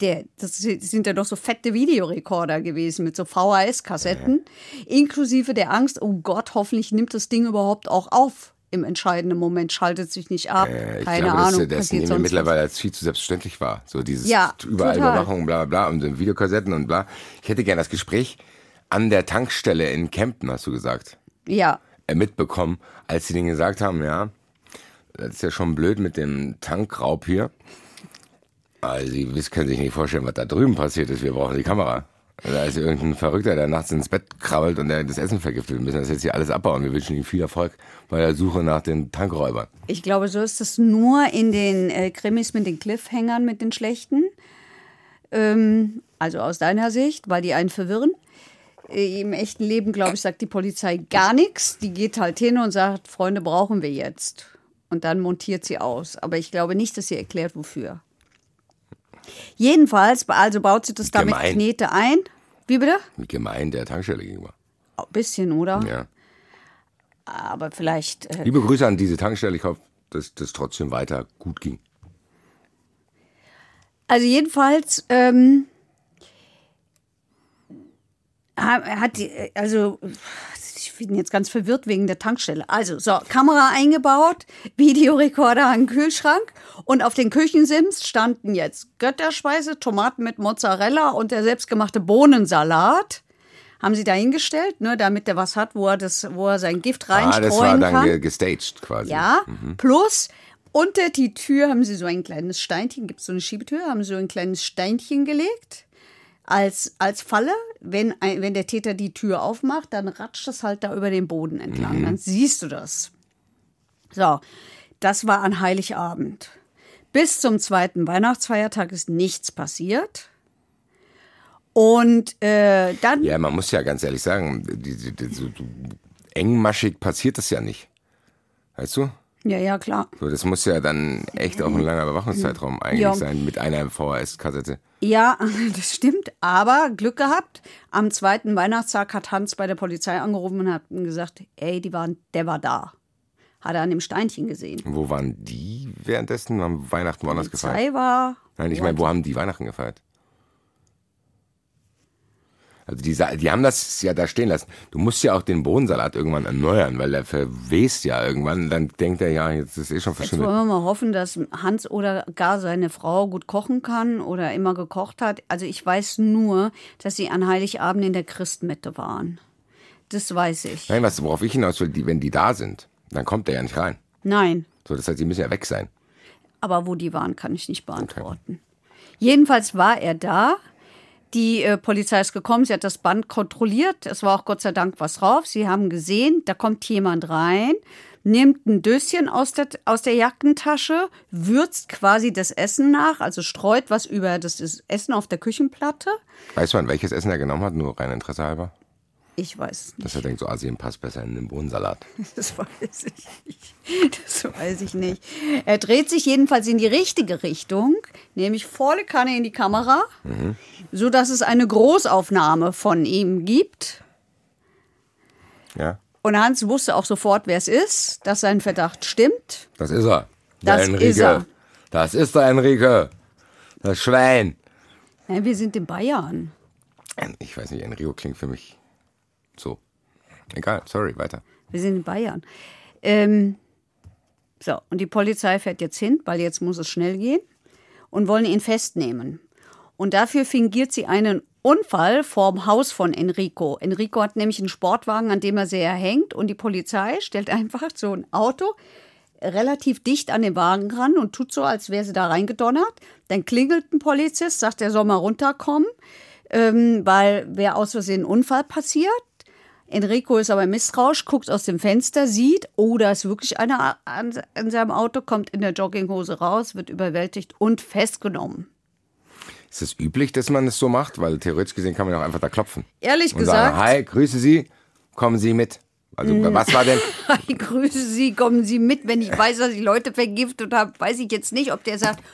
der, das sind ja doch so fette Videorekorder gewesen mit so VHS-Kassetten, inklusive der Angst, oh Gott, hoffentlich nimmt das Ding überhaupt auch auf. Im entscheidenden Moment schaltet sich nicht ab. Äh, Keine glaube, Ahnung. Das, das nehmen wir mittlerweile als viel zu selbstverständlich war. So dieses ja, überall total. Überwachung, bla bla und Videokassetten und bla. Ich hätte gerne das Gespräch an der Tankstelle in Kempten, hast du gesagt. Ja. Äh, mitbekommen, als sie denen gesagt haben, ja, das ist ja schon blöd mit dem Tankraub hier. Also, Sie können sich nicht vorstellen, was da drüben passiert ist. Wir brauchen die Kamera. Da ist irgendein Verrückter, der nachts ins Bett krabbelt und der das Essen vergiftet. Wir müssen das jetzt hier alles abbauen. Wir wünschen ihm viel Erfolg bei der Suche nach den Tankräubern. Ich glaube, so ist es nur in den äh, Krimis mit den Cliffhangern, mit den schlechten. Ähm, also aus deiner Sicht, weil die einen verwirren. Äh, Im echten Leben, glaube ich, sagt die Polizei gar nichts. Die geht halt hin und sagt, Freunde, brauchen wir jetzt. Und dann montiert sie aus. Aber ich glaube nicht, dass sie erklärt, wofür. Jedenfalls, also baut sie das da mit Knete ein. Wie bitte? Mit gemein der Tankstelle gegenüber. Ein bisschen, oder? Ja. Aber vielleicht. Äh, Liebe Grüße an diese Tankstelle. Ich hoffe, dass das trotzdem weiter gut ging. Also jedenfalls ähm, hat die, also ich bin jetzt ganz verwirrt wegen der Tankstelle. Also so Kamera eingebaut, Videorekorder an den Kühlschrank und auf den Küchensims standen jetzt Götterspeise, Tomaten mit Mozzarella und der selbstgemachte Bohnensalat. Haben sie da hingestellt, ne, damit er was hat, wo er das, wo er sein Gift Ah, reinstreuen das war dann kann. ge gestaged quasi. Ja, plus unter die Tür haben sie so ein kleines Steinchen, gibt es so eine Schiebetür, haben sie so ein kleines Steinchen gelegt als, als Falle. Wenn, ein, wenn der Täter die Tür aufmacht, dann ratscht es halt da über den Boden entlang. Dann siehst du das. So, das war an Heiligabend. Bis zum zweiten Weihnachtsfeiertag ist nichts passiert. Und äh, dann Ja, man muss ja ganz ehrlich sagen, die, die, die, so engmaschig passiert das ja nicht. Weißt du? Ja, ja, klar. So, das muss ja dann echt auch ein langer Überwachungszeitraum eigentlich Ja. sein mit einer VHS-Kassette. Ja, das stimmt. Aber Glück gehabt. Am zweiten Weihnachtstag hat Hans bei der Polizei angerufen und hat ihm gesagt, ey, die waren, der war da. Hat er an dem Steinchen gesehen. Wo waren die währenddessen? Haben Weihnachten woanders gefeiert? Polizei war. Nein, ich meine, wo haben die Weihnachten gefeiert? Also die, die haben das ja da stehen lassen. Du musst ja auch den Bohnensalat irgendwann erneuern, weil der verwest ja irgendwann. Dann denkt er, ja, jetzt ist eh schon Jetzt verschwindet. wollen wir mal hoffen, dass Hans oder gar seine Frau gut kochen kann oder immer gekocht hat. Also ich weiß nur, dass sie an Heiligabend in der Christmette waren. Das weiß ich. Nein, was, worauf ich hinaus will, die, wenn die da sind, dann kommt der ja nicht rein. Nein. So, das heißt, die müssen ja weg sein. Aber wo die waren, kann ich nicht beantworten. Jedenfalls war er da. Die äh, Polizei ist gekommen, sie hat das Band kontrolliert. Es war auch Gott sei Dank was drauf. Sie haben gesehen, da kommt jemand rein, nimmt ein Döschen aus der, aus der Jackentasche, würzt quasi das Essen nach, also streut was über das Essen auf der Küchenplatte. Weißt du, an welches Essen er genommen hat? Nur rein Interesse halber. Ich weiß nicht. Dass er denkt, so Asien passt besser in den Bohnensalat. Das weiß ich nicht. Das weiß ich nicht. Er dreht sich jedenfalls in die richtige Richtung, nämlich volle Kanne in die Kamera, so dass es eine Großaufnahme von ihm gibt. Ja, Und Hans wusste auch sofort, wer es ist, dass sein Verdacht stimmt. das ist er. Das der Enrique. ist er. Das ist der Enrique. Das Schwein. Ja, wir sind in Bayern. Ich weiß nicht, Enrico klingt für mich so. Egal, sorry, weiter. Wir sind in Bayern. Ähm, so, und die Polizei fährt jetzt hin, weil jetzt muss es schnell gehen und wollen ihn festnehmen. Und dafür fingiert sie einen Unfall vorm Haus von Enrico. Enrico hat nämlich einen Sportwagen, an dem er sehr hängt und die Polizei stellt einfach so ein Auto relativ dicht an den Wagen ran und tut so, als wäre sie da reingedonnert. Dann klingelt ein Polizist, sagt, er soll mal runterkommen, ähm, weil wäre aus Versehen ein Unfall passiert. Enrico ist aber misstrauisch, guckt aus dem Fenster, sieht, oh, da ist wirklich einer an, an seinem Auto, kommt in der Jogginghose raus, wird überwältigt und festgenommen. Ist es üblich, dass man das so macht? Weil theoretisch gesehen kann man ja auch einfach da klopfen. Ehrlich Und gesagt, sagen, hi, grüße Sie, kommen Sie mit. Also was war denn? ich grüße Sie, kommen Sie mit, wenn ich weiß, dass ich Leute vergiftet habe, weiß ich jetzt nicht, ob der sagt,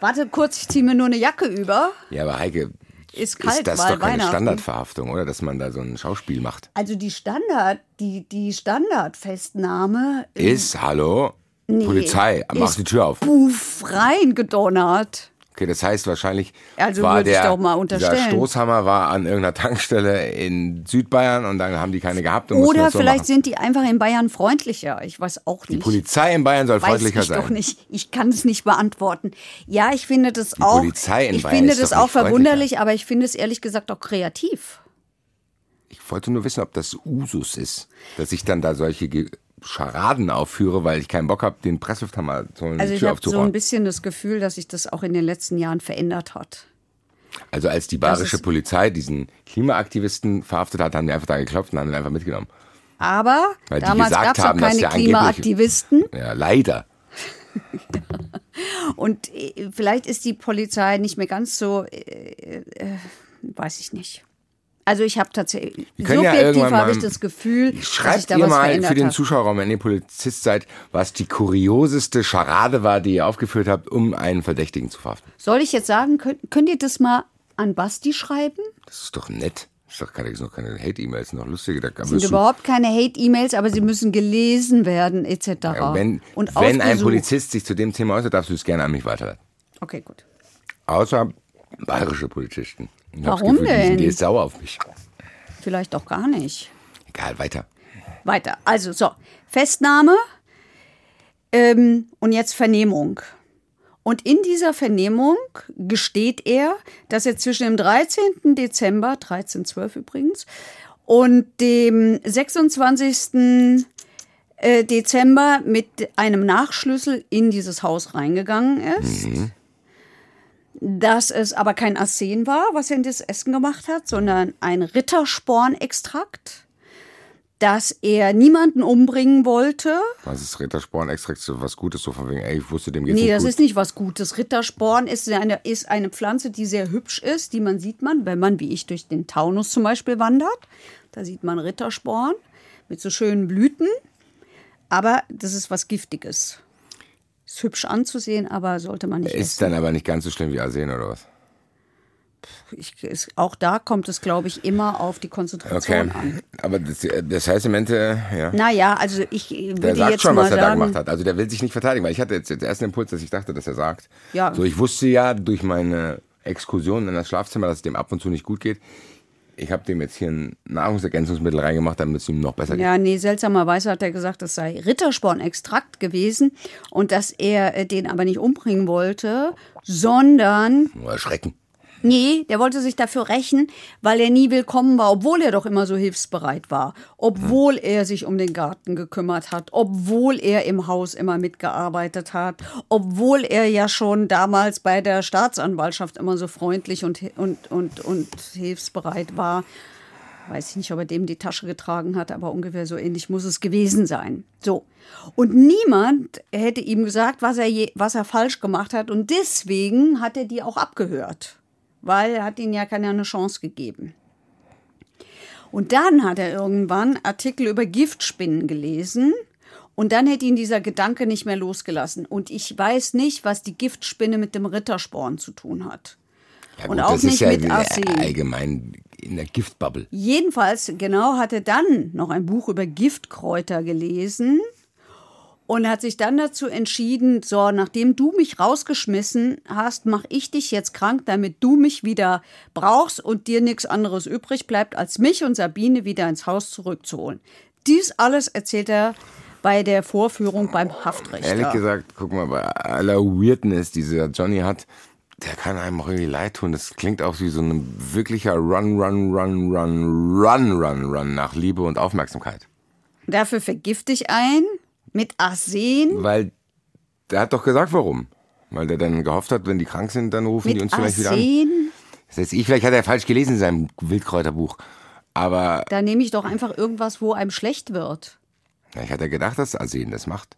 warte kurz, ich ziehe mir nur eine Jacke über. Ja, aber Heike, Ist kalt, ist das weil doch keine Weihnachten. Standardverhaftung, oder? Dass man da so ein Schauspiel macht. Also die Standard, die, die Standardfestnahme Ist, hallo, Polizei, mach die Tür auf. puff reingedonnert. Okay, das heißt wahrscheinlich, Also war der, dieser. Stoßhammer war an irgendeiner Tankstelle in Südbayern und dann haben die keine gehabt und Oder so vielleicht machen. sind die einfach in Bayern freundlicher. Ich weiß auch Die nicht. Polizei in Bayern soll Weiß freundlicher ich sein. doch nicht. Ich kann es nicht beantworten. Ja, ich finde das auch. Polizei in ich Bayern finde das auch verwunderlich, aber ich finde es ehrlich gesagt auch kreativ. Ich wollte nur wissen, ob das Usus ist, dass ich dann da solche Scharaden aufführe, weil ich keinen Bock habe, den Presslufthammer zu Also die ich Tür habe so ein bisschen das Gefühl, dass sich das auch in den letzten Jahren verändert hat. also als die bayerische Polizei diesen Klimaaktivisten verhaftet hat, haben die einfach da geklopft und haben ihn einfach mitgenommen. Aber Weil die damals gesagt gab es auch haben, dass keine Klimaaktivisten. Ja, leider. Und äh, vielleicht ist die Polizei nicht mehr ganz so, äh, äh, weiß ich nicht. Also ich habe tatsächlich, ja subjektiv irgendwann habe ich das Gefühl, dass Schreibt da ihr was mal für den. Zuschauerraum, wenn ihr Polizist seid, was die kurioseste Scharade war, die ihr aufgeführt habt, um einen Verdächtigen zu verhaften. Soll ich jetzt sagen, könnt, könnt ihr das mal an Basti schreiben? Das ist doch nett. Das ist doch keine, das sind doch keine Hate-E-Mails, noch lustige. Da Das sind überhaupt keine Hate-E-Mails, aber sie müssen gelesen werden, etc. Ja, wenn und wenn ein. Polizist sich zu dem Thema äußert, darfst du es gerne an mich weiterleiten. Okay, gut. Außer bayerische Polizisten. Ich Warum Gefühl, die denn? jetzt sauer auf mich. Vielleicht auch gar nicht. Egal, weiter. Weiter. Also so, Festnahme ähm, und jetzt Vernehmung. Und in dieser Vernehmung gesteht er, dass er zwischen dem 13. Dezember, 1312 übrigens, und dem 26. äh, Dezember mit einem Nachschlüssel in dieses Haus reingegangen ist. Dass es aber kein Arsen war, was er in das Essen gemacht hat, sondern ein Ritterspornextrakt dass er niemanden umbringen wollte. Was ist Rittersporn-Extrakt? So was Gutes, so von wegen, ey, ich wusste, dem geht's Nee, das gut. ist nicht was Gutes. Rittersporn ist eine, ist eine Pflanze, die sehr hübsch ist, die man sieht man, wenn man, wie ich, durch den Taunus zum Beispiel wandert. Da sieht man Rittersporn mit so schönen Blüten. Aber das ist was Giftiges. Ist hübsch anzusehen, aber sollte man nicht Ist essen. dann aber nicht ganz so schlimm wie Arsen oder was? Ich, ist, auch da kommt es, glaube ich, immer auf die Konzentration Okay. an. Aber das, das heißt im Ende, ja. Naja, also ich würde Der sagt jetzt schon, mal was er da sagen, gemacht hat. Also der will sich nicht verteidigen, weil ich hatte jetzt den ersten Impuls, dass ich dachte, dass er sagt. Ja. So, ich wusste ja durch meine Exkursion in das Schlafzimmer, dass es dem ab und zu nicht gut geht. Ich habe dem jetzt hier ein Nahrungsergänzungsmittel reingemacht, damit es ihm noch besser geht. Ja, nee, seltsamerweise hat er gesagt, es sei Ritterspornextrakt gewesen und dass er äh, den aber nicht umbringen wollte, sondern, Nur erschrecken. Nee, der wollte sich dafür rächen, weil er nie willkommen war, obwohl er doch immer so hilfsbereit war, obwohl er sich um den Garten gekümmert hat, obwohl er im Haus immer mitgearbeitet hat, obwohl er ja schon damals bei der Staatsanwaltschaft immer so freundlich und, und, und, und hilfsbereit war. Weiß ich nicht, ob er dem die Tasche getragen hat, aber ungefähr so ähnlich muss es gewesen sein. So. Und niemand hätte ihm gesagt, was er, je, was er falsch gemacht hat. Und deswegen hat er die auch abgehört. Weil er hat ihnen ja keine Chance gegeben. Und dann hat er irgendwann Artikel über Giftspinnen gelesen. Und dann hätte ihn dieser Gedanke nicht mehr losgelassen. Und ich weiß nicht, was die Giftspinne mit dem Rittersporn zu tun hat. Ja, Und auch nicht mit Arsen. allgemein in der Giftbubble. Jedenfalls, genau, hat er dann noch ein Buch über Giftkräuter gelesen und hat sich dann dazu entschieden, so, nachdem du mich rausgeschmissen hast, mache ich dich jetzt krank, damit du mich wieder brauchst und dir nichts anderes übrig bleibt, als mich und Sabine wieder ins Haus zurückzuholen. Dies alles erzählt er bei der Vorführung beim Haftrichter. Ehrlich gesagt, guck mal, bei aller Weirdness, die dieser Johnny hat, der kann einem auch irgendwie leid tun. Das klingt auch wie so ein wirklicher Run, Run, Run, Run, Run, Run, Run nach Liebe und Aufmerksamkeit. Dafür vergifte ich ein mit Arsen. Weil der hat doch gesagt, warum. Weil der dann gehofft hat, wenn die krank sind, dann rufen die Mit uns vielleicht wieder an. Arsen? Das heißt, ich, vielleicht hat er falsch gelesen in seinem Wildkräuterbuch. Aber Da nehme ich doch einfach irgendwas, wo einem schlecht wird. ja, ich hatte gedacht, dass Arsen das macht.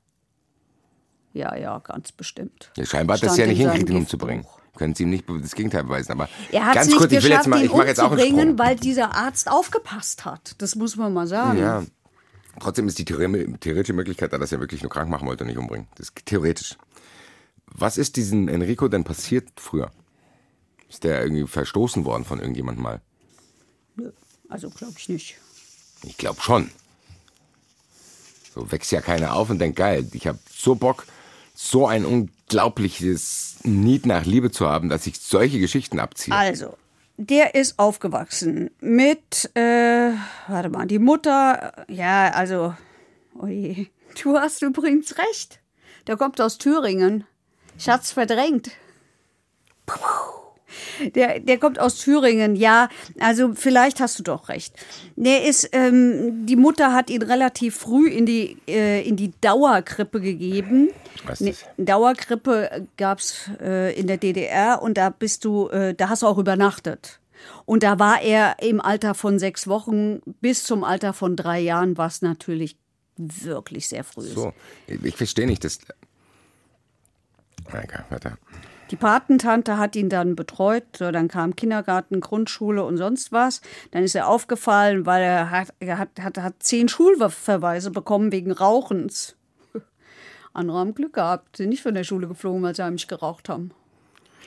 Ja, ja, ganz bestimmt. Ja, scheinbar hat er es Stand ja nicht hingekriegt, ihn umzubringen. Können Sie ihm nicht das Gegenteil beweisen. Aber Er hat ganz es nicht kurz, ich will jetzt mal, ihn ich mache jetzt auch einen Sprung. weil dieser Arzt aufgepasst hat. Das muss man mal sagen. Ja. Trotzdem ist die theore- theoretische Möglichkeit da, dass er wirklich nur krank machen wollte und nicht umbringen. Das ist theoretisch. Was ist diesem Enrico denn passiert früher? Ist der irgendwie verstoßen worden von irgendjemandem mal? Nö, Also glaube ich nicht. Ich glaube schon. So wächst ja keiner auf und denkt, geil, ich habe so Bock, so ein unglaubliches Need nach Liebe zu haben, dass ich solche Geschichten abziehe. Also, der ist aufgewachsen mit, äh, warte mal, die Mutter, ja, also, oje, du hast übrigens recht. Der kommt aus Thüringen. Ich hat's verdrängt. Der, der kommt aus Thüringen, ja. Also vielleicht hast du doch recht. Der ist, ähm, die Mutter hat ihn relativ früh in die, äh, in die Dauerkrippe gegeben. Was ist das? Dauerkrippe gab's äh, in der DDR und da bist du, äh, da hast du auch übernachtet. Und da war er im Alter von sechs Wochen bis zum Alter von drei Jahren, was natürlich wirklich sehr früh ist. So, ich verstehe nicht, das. Egal, weiter. Die Patentante hat ihn dann betreut, so, dann kam Kindergarten, Grundschule und sonst was. Dann ist er aufgefallen, weil er hat, er hat, hat, hat zehn Schulverweise bekommen wegen Rauchens. Andere haben Glück gehabt, sind nicht von der Schule geflogen, weil sie heimlich geraucht haben.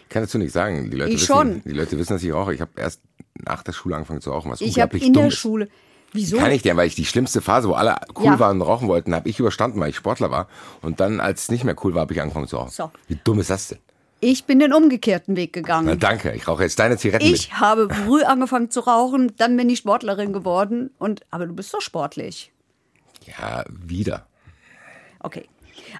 Ich kann dazu nicht sagen. Die Leute, Ich wissen, schon. Die Leute wissen, dass ich rauche. Ich habe erst nach der Schule angefangen zu rauchen, was Ich habe unglaublich in dumm der ist. Schule. Wieso? Kann ich dir, weil ich die schlimmste Phase, wo alle cool Ja. waren und rauchen wollten, habe ich überstanden, weil ich Sportler war. Und dann, als es nicht mehr cool war, habe ich angefangen zu rauchen. So. Wie dumm ist das denn? Ich bin den umgekehrten Weg gegangen. Na danke, ich rauche jetzt deine Zigaretten Ich mit. habe früh angefangen zu rauchen, dann bin ich Sportlerin geworden und aber du bist doch sportlich. Ja, wieder. Okay.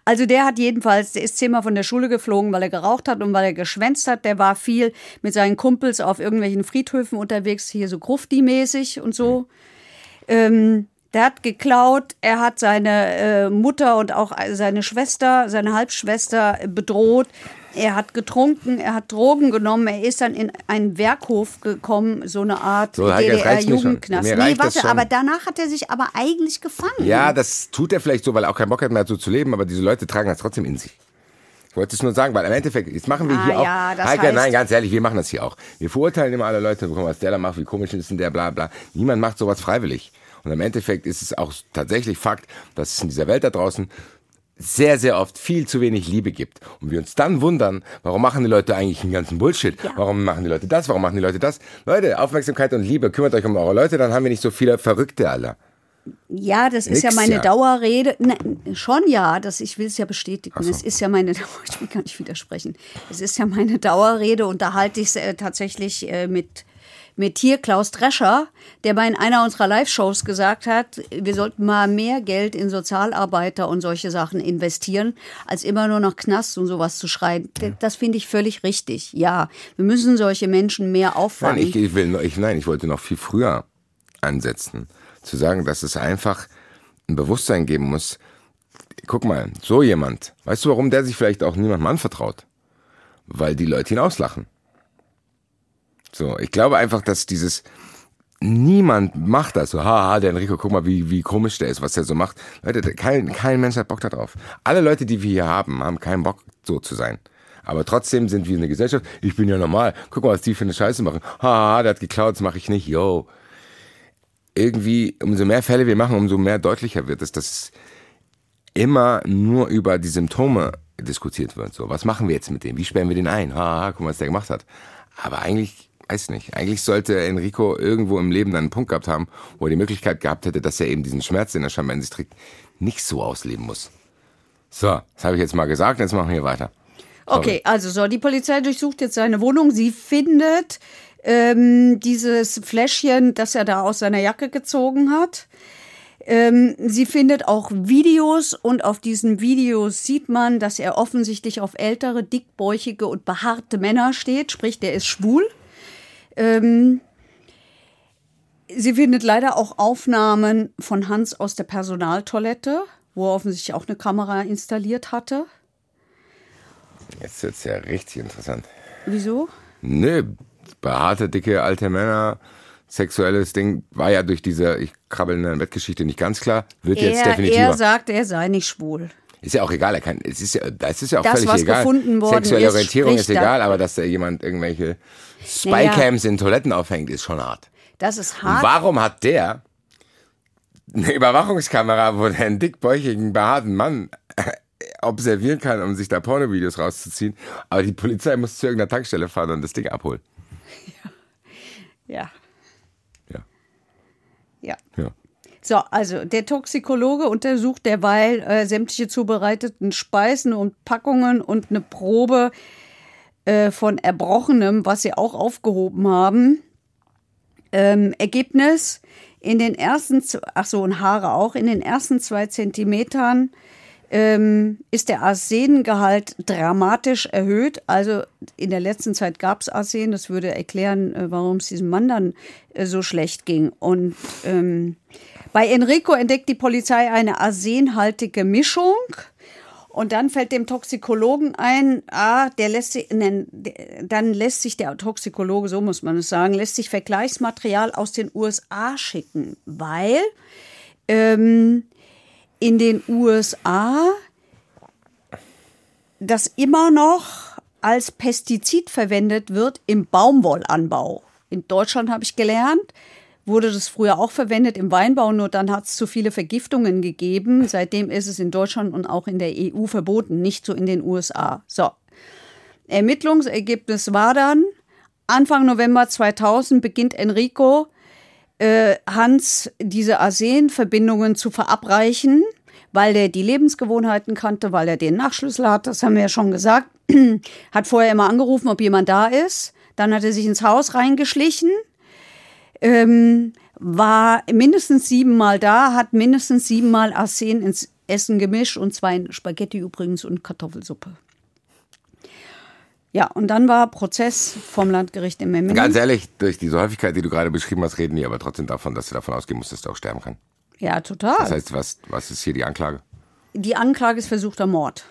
Also der hat jedenfalls, der ist zehnmal von der Schule geflogen, weil er geraucht hat und weil er geschwänzt hat. Der war viel mit seinen Kumpels auf irgendwelchen Friedhöfen unterwegs, hier so Grufti-mäßig und so. Ähm, der hat geklaut, er hat seine äh, Mutter und auch seine Schwester, seine Halbschwester bedroht. Er hat getrunken, er hat Drogen genommen, er ist dann in einen Werkhof gekommen, so eine Art So. DDR-Jugendknast. Nee, warte, aber danach hat er sich aber eigentlich gefangen. Ja, das tut er vielleicht so, weil er auch keinen Bock hat mehr so zu leben, aber diese Leute tragen das trotzdem in sich. Ich wollte es nur sagen, weil im Endeffekt, jetzt machen wir Ah, hier auch. ja, das Heike, heißt- nein, ganz ehrlich, wir machen das hier auch. Wir verurteilen immer alle Leute, was der da macht, wie komisch ist denn der, bla bla. Niemand macht sowas freiwillig. Und im Endeffekt ist es auch tatsächlich Fakt, dass es in dieser Welt da draußen sehr, sehr oft viel zu wenig Liebe gibt. Und wir uns dann wundern, warum machen die Leute eigentlich den ganzen Bullshit? Warum machen die Leute das? Warum machen die Leute das? Leute, Aufmerksamkeit und Liebe, kümmert euch um eure Leute, dann haben wir nicht so viele Verrückte alle. Ja, das ist ja meine ja. Dauerrede. Ne, schon ja, das, ich will es ja bestätigen. Es ist ja meine, ich will gar nicht widersprechen. Es ist ja meine Dauerrede und da halte ich es äh, tatsächlich äh, mit, mit hier Klaus Drescher, der mal in einer unserer Live-Shows gesagt hat, wir sollten mal mehr Geld in Sozialarbeiter und solche Sachen investieren, als immer nur nach Knast und sowas zu schreien. Das finde ich völlig richtig. Ja, wir müssen solche Menschen mehr Nein, auffangen. ich, ich will, ich, nein, ich wollte noch viel früher ansetzen. Zu sagen, dass es einfach ein Bewusstsein geben muss. Guck mal, so jemand, weißt du, warum der sich vielleicht auch niemandem anvertraut? Weil die Leute ihn auslachen. So, ich glaube einfach, dass dieses, niemand macht das so, haha, der Enrico, guck mal, wie, wie komisch der ist, was der so macht. Leute, kein, kein Mensch hat Bock darauf. Alle Leute, die wir hier haben, haben keinen Bock, so zu sein. Aber trotzdem sind wir eine Gesellschaft. Ich bin ja normal. Guck mal, was die für eine Scheiße machen. Haha, der hat geklaut, das mache ich nicht. Yo. Irgendwie, umso mehr Fälle wir machen, umso mehr deutlicher wird es, dass immer nur über die Symptome diskutiert wird. So, was machen wir jetzt mit dem? Wie sperren wir den ein? Haha, guck mal, was der gemacht hat. Aber eigentlich, weiß nicht, eigentlich sollte Enrico irgendwo im Leben dann einen Punkt gehabt haben, wo er die Möglichkeit gehabt hätte, dass er eben diesen Schmerz, den er scheinbar in sich trägt, nicht so ausleben muss. So, das habe ich jetzt mal gesagt, jetzt machen wir weiter. Sorry. Okay, also so, die Polizei durchsucht jetzt seine Wohnung. Sie findet ähm, dieses Fläschchen, das er da aus seiner Jacke gezogen hat. Ähm, sie findet auch Videos und auf diesen Videos sieht man, dass er offensichtlich auf ältere, dickbäuchige und behaarte Männer steht, sprich, der ist schwul. Ähm, sie findet leider auch Aufnahmen von Hans aus der Personaltoilette, wo er offensichtlich auch eine Kamera installiert hatte. Jetzt wird's ja richtig interessant. Wieso? Nö, behaarte, dicke, alte Männer, sexuelles Ding war ja durch diese ich krabbel in der Bettgeschichte nicht ganz klar. Wird jetzt Er, definitiv. er sagt, er sei nicht schwul. Ist ja auch egal, er kann, es ist ja, das ist ja auch Das, völlig was egal. gefunden worden Sexuelle ist, Orientierung ist egal, aber dass da jemand irgendwelche Naja. Spycams in Toiletten aufhängt, ist schon hart. Das ist Und hart. warum hat der eine Überwachungskamera, wo der einen dickbäuchigen, behaarten Mann observieren kann, um sich da Pornovideos rauszuziehen, aber die Polizei muss zu irgendeiner Tankstelle fahren und das Ding abholen. Ja. Ja. Ja. Ja. So, also der Toxikologe untersucht derweil äh, sämtliche zubereiteten Speisen und Packungen und eine Probe äh, von Erbrochenem, was sie auch aufgehoben haben. Ähm, Ergebnis: In den ersten, ach so, und Haare auch, in den ersten zwei Zentimetern ähm, ist der Arsengehalt dramatisch erhöht. Also in der letzten Zeit gab es Arsen. Das würde erklären, äh, warum es diesem Mann dann äh, so schlecht ging. Und ähm, bei Enrico entdeckt die Polizei eine arsenhaltige Mischung. Und dann fällt dem Toxikologen ein, ah, der lässt sich, dann lässt sich der Toxikologe, so muss man es sagen, lässt sich Vergleichsmaterial aus den USA schicken, weil ähm, in den USA das immer noch als Pestizid verwendet wird im Baumwollanbau. In Deutschland habe ich gelernt, wurde das früher auch verwendet im Weinbau, nur dann hat es zu viele Vergiftungen gegeben. Seitdem ist es in Deutschland und auch in der EU verboten, nicht so in den USA. So. Ermittlungsergebnis war dann, Anfang November 2000 beginnt Enrico äh, Hans diese Arsenverbindungen zu verabreichen. weil der die Lebensgewohnheiten kannte, weil er den Nachschlüssel hat, das haben wir ja schon gesagt. hat vorher immer angerufen, ob jemand da ist. Dann hat er sich ins Haus reingeschlichen, ähm, war mindestens siebenmal da, hat mindestens siebenmal Arsen ins Essen gemischt und zwei Spaghetti übrigens und Kartoffelsuppe. Ja, und dann war Prozess vom Landgericht in Memmingen. Ganz ehrlich, durch diese Häufigkeit, die du gerade beschrieben hast, reden die aber trotzdem davon, dass du davon ausgehen musst, dass du auch sterben kann. Ja, total. Das heißt, was, was ist hier die Anklage? Die Anklage ist versuchter Mord.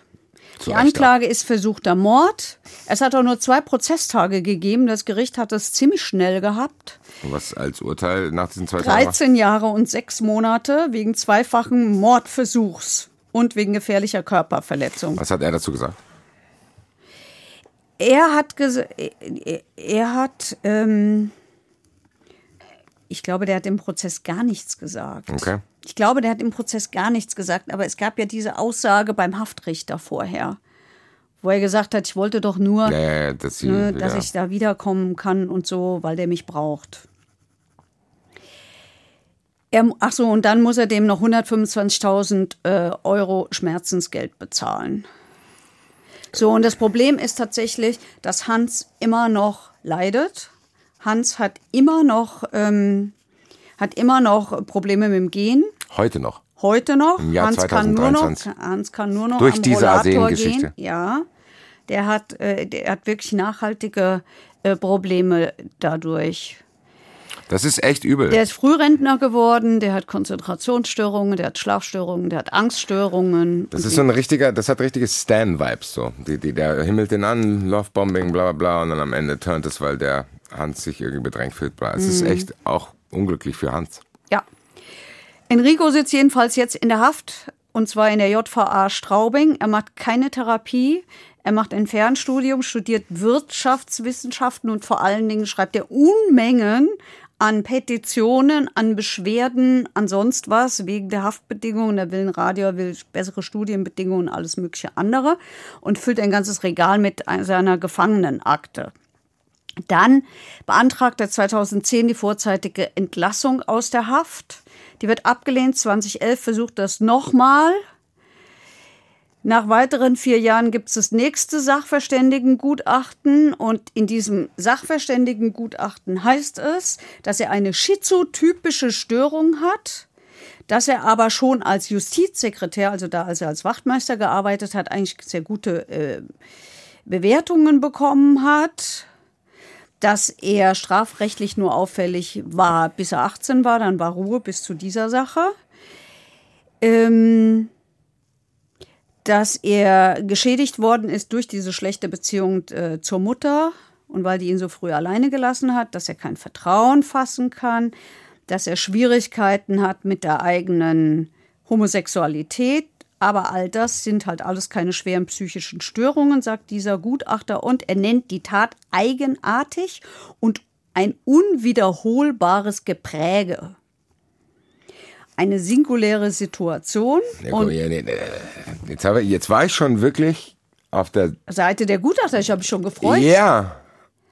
Zu Die Recht Anklage ist versuchter Mord. Es hat auch nur zwei Prozesstage gegeben. Das Gericht hat das ziemlich schnell gehabt. auch. Und was als Urteil nach diesen zwei Tagen? 13 Jahre und sechs Monate wegen zweifachen Mordversuchs und wegen gefährlicher Körperverletzung. Was hat er dazu gesagt? Er hat gesagt, er hat, ähm, ich glaube, der hat im Prozess gar nichts gesagt. Okay. Ich glaube, der hat im Prozess gar nichts gesagt, aber es gab ja diese Aussage beim Haftrichter vorher, wo er gesagt hat, ich wollte doch nur, ja, dass, sie, ne, dass ja. ich da wiederkommen kann und so, weil der mich braucht. Er, ach so, und dann muss er dem noch 125.000 äh, Euro Schmerzensgeld bezahlen. So, und das Problem ist tatsächlich, dass Hans immer noch leidet. Hans hat immer noch, ähm, hat immer noch Probleme mit dem Gehen. Heute noch. Heute noch. Im Jahr Hans kann nur noch, 2023. Hans kann nur noch Durch am diese Arsen-Geschichte. gehen. Ja, der hat, äh, der hat wirklich nachhaltige äh, Probleme dadurch. Das ist echt übel. Der ist Frührentner geworden, der hat Konzentrationsstörungen, der hat Schlafstörungen, der hat Angststörungen. Das ist so ein richtiger, das hat richtige Stan-Vibes so. Die, die, der himmelt den an, Lovebombing, bla bla bla, und dann am Ende turnt es, weil der Hans sich irgendwie bedrängt fühlt. bla. Es Mhm. ist echt auch unglücklich für Hans. Ja. Enrico sitzt jedenfalls jetzt in der Haft und zwar in der JVA Straubing. Er macht keine Therapie. Er macht ein Fernstudium, studiert Wirtschaftswissenschaften und vor allen Dingen schreibt er Unmengen an Petitionen, an Beschwerden, an sonst was wegen der Haftbedingungen. Er will Radio, will bessere Studienbedingungen, alles mögliche andere und füllt ein ganzes Regal mit seiner Gefangenenakte. Dann beantragt er 2010 die vorzeitige Entlassung aus der Haft. Die wird abgelehnt. 2011 versucht das nochmal. Nach weiteren vier Jahren gibt es das nächste Sachverständigengutachten und in diesem Sachverständigengutachten heißt es, dass er eine schizotypische Störung hat, dass er aber schon als Justizsekretär, also da als er als Wachtmeister gearbeitet hat, eigentlich sehr gute äh, Bewertungen bekommen hat dass er strafrechtlich nur auffällig war, bis er 18 war, dann war Ruhe bis zu dieser Sache. Ähm, dass er geschädigt worden ist durch diese schlechte Beziehung äh, zur Mutter und weil die ihn so früh alleine gelassen hat, dass er kein Vertrauen fassen kann, dass er Schwierigkeiten hat mit der eigenen Homosexualität. Aber all das sind halt alles keine schweren psychischen Störungen, sagt dieser Gutachter. Und er nennt die Tat eigenartig und ein unwiederholbares Gepräge. Eine singuläre Situation. Und. Jetzt, habe, jetzt war ich schon wirklich auf der. Seite der Gutachter, ich habe mich schon gefreut. Ja.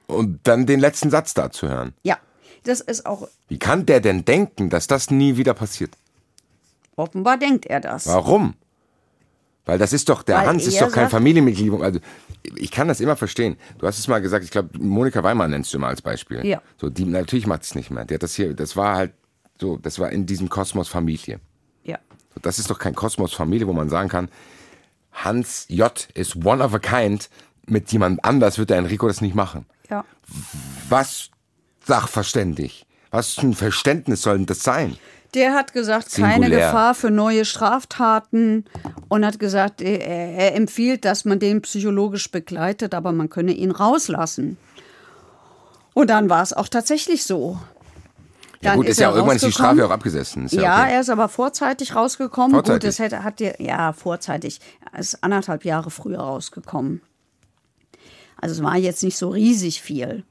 Und dann den letzten Satz da zu hören. Ja, das ist auch, Wie kann der denn denken, dass das nie wieder passiert? offenbar denkt er das. Warum? Weil das ist doch, der Weil Hans ist doch kein Familienmitglied. Also ich kann das immer verstehen. Du hast es mal gesagt, ich glaube, Monika Weimann nennst du mal als Beispiel. Ja. So, die, natürlich macht es nicht mehr. Die hat das hier, das war halt so, das war in diesem Kosmos Familie. Ja. So, Das ist doch kein Kosmos Familie, wo man sagen kann, Hans J. ist one of a kind. Mit jemand anders wird der Enrico das nicht machen. Ja. Was sachverständig? Was für ein Verständnis soll denn das sein? Der hat gesagt, keine Singulär. Gefahr für neue Straftaten und hat gesagt, er, er empfiehlt, dass man den psychologisch begleitet, aber man könne ihn rauslassen. Und dann war es auch tatsächlich so. Ja Dann gut, ist ja er auch irgendwann ist die. Strafe auch abgesessen. Ist Ja, ja, okay. er ist aber vorzeitig rausgekommen. Vorzeitig? Gut, das hätte, hat dir, ja, vorzeitig. Er ist anderthalb Jahre früher rausgekommen. Also es war jetzt nicht so riesig viel.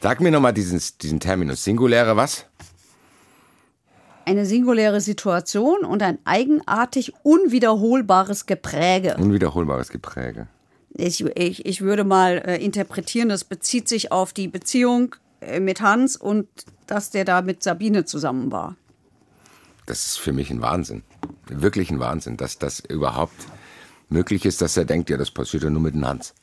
Sag mir nochmal diesen, diesen Terminus. Singuläre was? Eine singuläre Situation und ein eigenartig unwiederholbares Gepräge. Unwiederholbares Gepräge. Ich, ich, ich würde mal äh, interpretieren, das bezieht sich auf die Beziehung mit Hans und dass der da mit Sabine zusammen war. das ist für mich ein Wahnsinn. Wirklich ein Wahnsinn, dass das überhaupt möglich ist, dass er denkt, ja, das passiert ja nur mit dem Hans.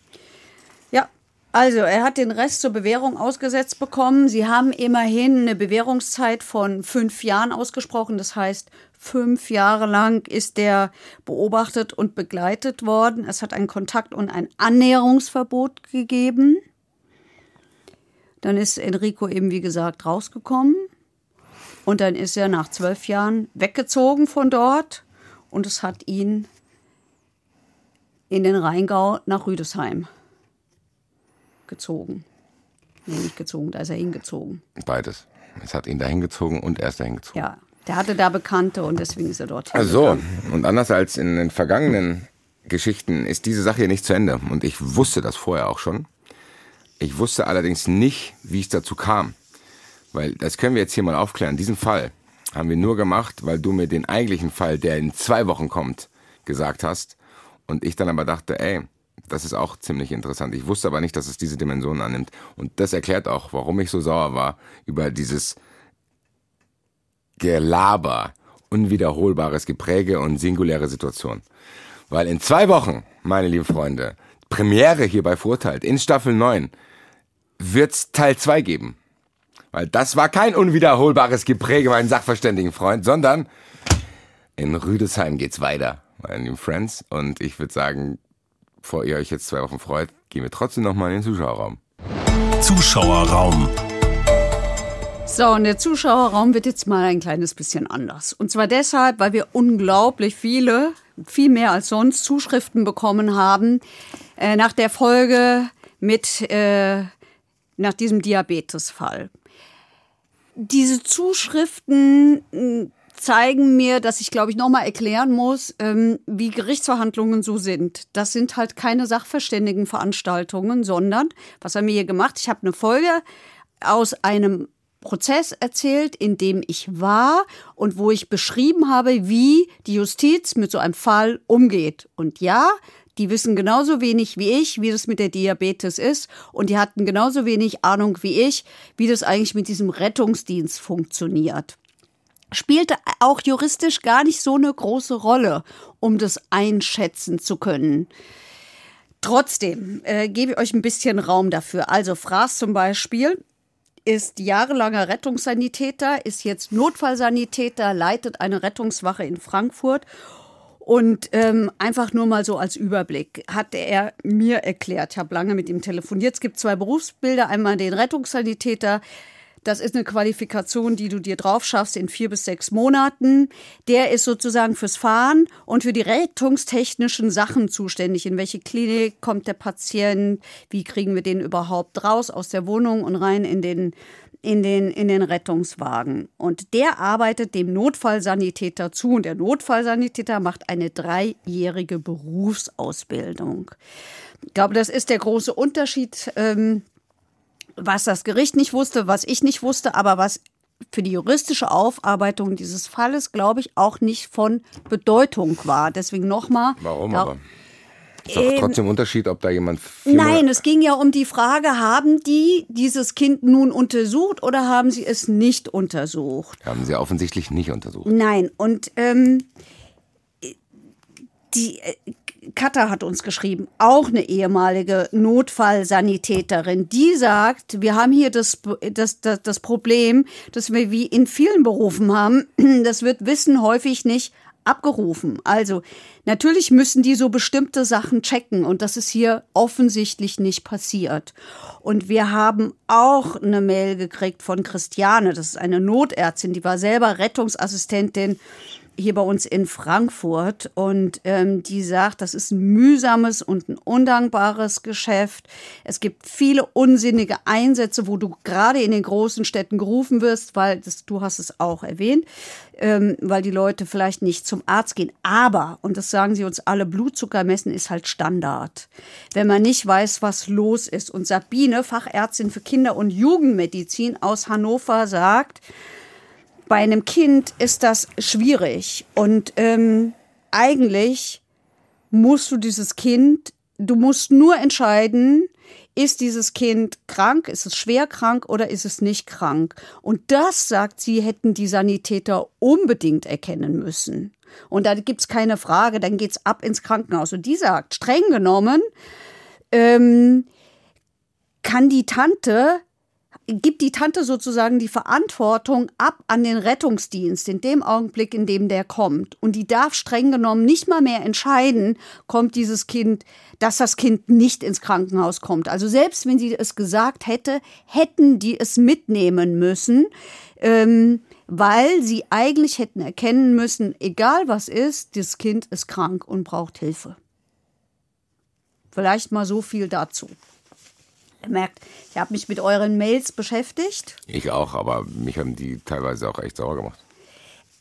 Ja, also er hat den Rest zur Bewährung ausgesetzt bekommen. Sie haben immerhin eine Bewährungszeit von fünf Jahren ausgesprochen. Das heißt, fünf Jahre lang ist der beobachtet und begleitet worden. Es hat ein Kontakt- und ein Annäherungsverbot gegeben. Dann ist Enrico eben, wie gesagt, rausgekommen. Und dann ist er nach zwölf Jahren weggezogen von dort. Und es hat ihn in den Rheingau nach Rüdesheim gezogen. Nee, nicht gezogen, da ist er hingezogen. Beides. Es hat ihn dahin gezogen und er ist dahin gezogen. Ja, der hatte da Bekannte und deswegen ist er dort Also, und anders als in den vergangenen Geschichten ist diese Sache hier nicht zu Ende. Und ich wusste das vorher auch schon. Ich wusste allerdings nicht, wie es dazu kam. Weil das können wir jetzt hier mal aufklären. Diesen Fall haben wir nur gemacht, weil du mir den eigentlichen Fall, der in zwei Wochen kommt, gesagt hast. Und ich dann aber dachte, ey, das ist auch ziemlich interessant. Ich wusste aber nicht, dass es diese Dimension annimmt. Und das erklärt auch, warum ich so sauer war über dieses Gelaber, unwiederholbares Gepräge und singuläre Situation. Weil in zwei Wochen, meine lieben Freunde, Premiere hier bei Vorteilt in Staffel 9, wird's Teil 2 geben. Weil das war kein unwiederholbares Gepräge, mein Sachverständigenfreund, sondern in Rüdesheim geht's weiter, meine lieben Friends. Und ich würde sagen, bevor ihr euch jetzt zwei Wochen freut, gehen wir trotzdem nochmal in den Zuschauerraum. Zuschauerraum. So, und der Zuschauerraum wird jetzt mal ein kleines bisschen anders. Und zwar deshalb, weil wir unglaublich viele, viel mehr als sonst, Zuschriften bekommen haben äh, nach der Folge mit, äh, nach diesem Diabetesfall. Diese Zuschriften mh, zeigen mir, dass ich, glaube ich, nochmal erklären muss, ähm, wie Gerichtsverhandlungen so sind. Das sind halt keine Sachverständigenveranstaltungen, sondern, was haben wir hier gemacht? Ich habe eine Folge aus einem Prozess erzählt, in dem ich war und wo ich beschrieben habe, wie die Justiz mit so einem Fall umgeht. Und ja, die wissen genauso wenig wie ich, wie das mit der Diabetes ist. Und die hatten genauso wenig Ahnung wie ich, wie das eigentlich mit diesem Rettungsdienst funktioniert. Spielte auch juristisch gar nicht so eine große Rolle, um das einschätzen zu können. Trotzdem äh, gebe ich euch ein bisschen Raum dafür. Also Fraß zum Beispiel ist jahrelanger Rettungssanitäter, ist jetzt Notfallsanitäter, leitet eine Rettungswache in Frankfurt. Und ähm, einfach nur mal so als Überblick hat er mir erklärt, ich habe lange mit ihm telefoniert, es gibt zwei Berufsbilder, einmal den Rettungssanitäter, das ist eine Qualifikation, die du dir drauf schaffst in vier bis sechs Monaten. Der ist sozusagen fürs Fahren und für die rettungstechnischen Sachen zuständig. In welche Klinik kommt der Patient? Wie kriegen wir den überhaupt raus aus der Wohnung und rein in den in den, in den Rettungswagen. Und der arbeitet dem Notfallsanitäter zu. Und der Notfallsanitäter macht eine dreijährige Berufsausbildung. Ich glaube, das ist der große Unterschied ähm, was das Gericht nicht wusste, was ich nicht wusste, aber was für die juristische Aufarbeitung dieses Falles, glaube ich, auch nicht von Bedeutung war. Deswegen nochmal. Warum aber? Ist doch trotzdem ein Unterschied, ob da jemand. Nein, es ging ja um die Frage, haben die dieses Kind nun untersucht oder haben sie es nicht untersucht? Haben sie offensichtlich nicht untersucht. Nein, und ähm, die äh, Katha hat uns geschrieben, auch eine ehemalige Notfallsanitäterin, die sagt, wir haben hier das, das, das, das Problem, dass wir wie in vielen Berufen haben, das wird Wissen häufig nicht abgerufen. Also natürlich müssen die so bestimmte Sachen checken und das ist hier offensichtlich nicht passiert. Und wir haben auch eine Mail gekriegt von Christiane, das ist eine Notärztin, die war selber Rettungsassistentin hier bei uns in Frankfurt und ähm, die sagt, das ist ein mühsames und ein undankbares Geschäft. Es gibt viele unsinnige Einsätze, wo du gerade in den großen Städten gerufen wirst, weil das, du hast es auch erwähnt, ähm, weil die Leute vielleicht nicht zum Arzt gehen. Aber, und das sagen sie uns alle, Blutzucker messen ist halt Standard. Wenn man nicht weiß, was los ist. Und Sabine, Fachärztin für Kinder- und Jugendmedizin aus Hannover, sagt, bei einem Kind ist das schwierig und ähm, eigentlich musst du dieses Kind du musst nur entscheiden, ist dieses Kind krank, ist es schwer krank oder ist es nicht krank? Und das, sagt sie, hätten die Sanitäter unbedingt erkennen müssen. Und da gibt's keine Frage, dann geht's ab ins Krankenhaus. Und die sagt, streng genommen, ähm, kann die Tante gibt die Tante sozusagen die Verantwortung ab an den Rettungsdienst in dem Augenblick, in dem der kommt. Und die darf streng genommen nicht mal mehr entscheiden, kommt dieses Kind, dass das Kind nicht ins Krankenhaus kommt. Also selbst wenn sie es gesagt hätte, hätten die es mitnehmen müssen, ähm, weil sie eigentlich hätten erkennen müssen, egal was ist, das Kind ist krank und braucht Hilfe. Vielleicht mal so viel dazu. Merkt, ich habe mich mit euren Mails beschäftigt. Ich auch, aber mich haben die teilweise auch echt sauer gemacht.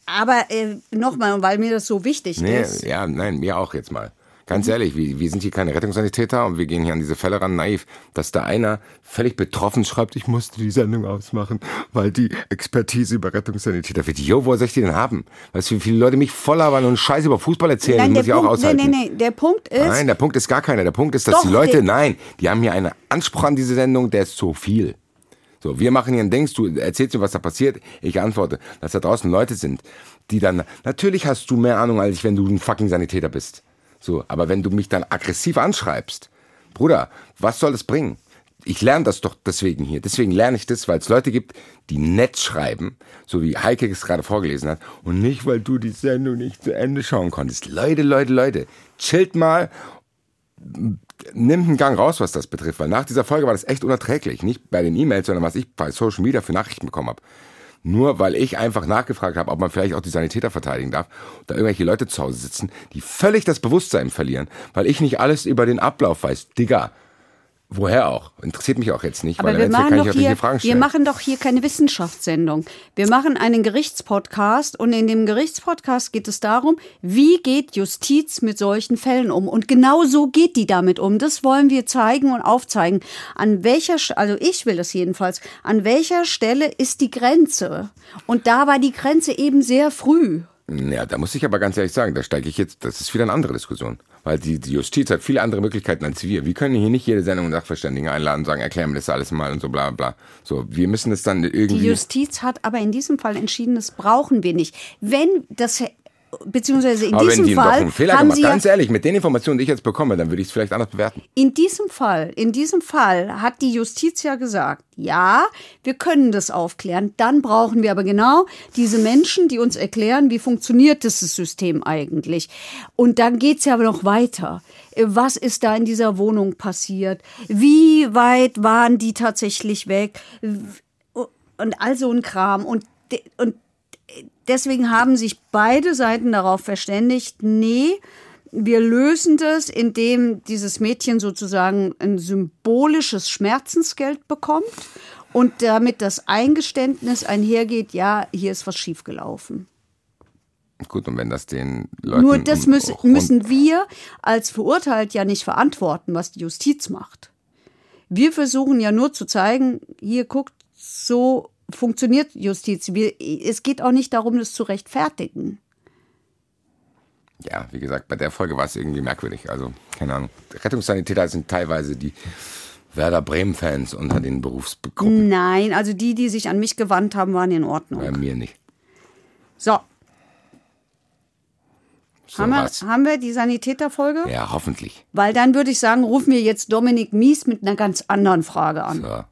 Aber äh, nochmal, weil mir das so wichtig Nee, ist. ja, nein, mir auch jetzt mal. Ganz Mhm. ehrlich, wir, wir sind hier keine Rettungssanitäter und wir gehen hier an diese Fälle ran naiv, dass da einer völlig betroffen schreibt, ich musste die Sendung ausmachen, weil die Expertise über Rettungssanitäter wird. Jo, wo soll ich die denn haben? Weißt du, wie viele Leute mich voll labern und Scheiße über Fußball erzählen, Nein, muss ich auch Punkt, nee, aushalten. nee, nee, der Punkt ist, Nein, der Punkt ist gar keiner. Der Punkt ist, dass Doch, die Leute, nein, die haben hier einen Anspruch an diese Sendung, der ist zu viel. So, wir machen hier ein Dings, du erzählst mir, was da passiert, ich antworte, dass da draußen Leute sind, die dann, natürlich hast du mehr Ahnung als ich, wenn du ein fucking Sanitäter bist. So, aber wenn du mich dann aggressiv anschreibst, Bruder, was soll das bringen? Ich lerne das doch deswegen hier. Deswegen lerne ich das, weil es Leute gibt, die nett schreiben, so wie Heike es gerade vorgelesen hat, und nicht, weil du die Sendung nicht zu Ende schauen konntest. Leute, Leute, Leute, chillt mal nimmt einen Gang raus, was das betrifft, weil nach dieser Folge war das echt unerträglich. Nicht bei den E-Mails, sondern was ich bei Social Media für Nachrichten bekommen habe. Nur weil ich einfach nachgefragt habe, ob man vielleicht auch die Sanitäter verteidigen darf, da irgendwelche Leute zu Hause sitzen, die völlig das Bewusstsein verlieren, weil ich nicht alles über den Ablauf weiß. Digga, woher auch? Interessiert mich auch jetzt nicht, aber weil wir machen kann ich doch hier, Fragen wir stellen. machen doch hier keine Wissenschaftssendung. Wir machen einen Gerichtspodcast und in dem Gerichtspodcast geht es darum, wie geht Justiz mit solchen Fällen um? Und genau so geht die damit um. Das wollen wir zeigen und aufzeigen. An welcher, also ich will das jedenfalls, an welcher Stelle ist die Grenze? Und da war die Grenze eben sehr früh. Ja, da muss ich aber ganz ehrlich sagen, da steige ich jetzt, das ist wieder eine andere Diskussion. Weil die, die Justiz hat viele andere Möglichkeiten als wir. Wir können hier nicht jede Sendung einen Sachverständigen einladen und sagen, erklär mir das alles mal und so bla bla. So, wir müssen es dann Die irgendwie. Justiz hat aber in diesem Fall entschieden, das brauchen wir nicht. Wenn das, beziehungsweise in aber wenn diesem die doch Fall einen Fehler haben gemacht, sie ja ganz ehrlich, mit den Informationen, die ich jetzt bekomme, dann würde ich es vielleicht anders bewerten. In diesem Fall, in diesem Fall hat die Justiz ja gesagt, ja, wir können das aufklären. Dann brauchen wir aber genau diese Menschen, die uns erklären, wie funktioniert dieses System eigentlich. Und dann geht's ja aber noch weiter. Was ist da in dieser Wohnung passiert? Wie weit waren die tatsächlich weg? Und all so ein Kram. Und, und deswegen haben sich beide Seiten darauf verständigt, nee, wir lösen das, indem dieses Mädchen sozusagen ein symbolisches Schmerzensgeld bekommt und damit das Eingeständnis einhergeht, ja, hier ist was schiefgelaufen. Gut, und wenn das den Leuten. Nur das müssen, müssen wir als verurteilt ja nicht verantworten, was die Justiz macht. Wir versuchen ja nur zu zeigen, hier guckt, so funktioniert Justiz. Es geht auch nicht darum, das zu rechtfertigen. Ja, wie gesagt, bei der Folge war es irgendwie merkwürdig. Also, keine Ahnung. Rettungssanitäter sind teilweise die Werder Bremen-Fans unter den Berufsgruppen. Nein, also die, die sich an mich gewandt haben, waren in Ordnung. Bei mir nicht. So, So haben wir, haben wir die Sanitäterfolge? Ja, hoffentlich. Weil dann würde ich sagen, rufen wir jetzt Dominik Mies mit einer ganz anderen Frage an. So.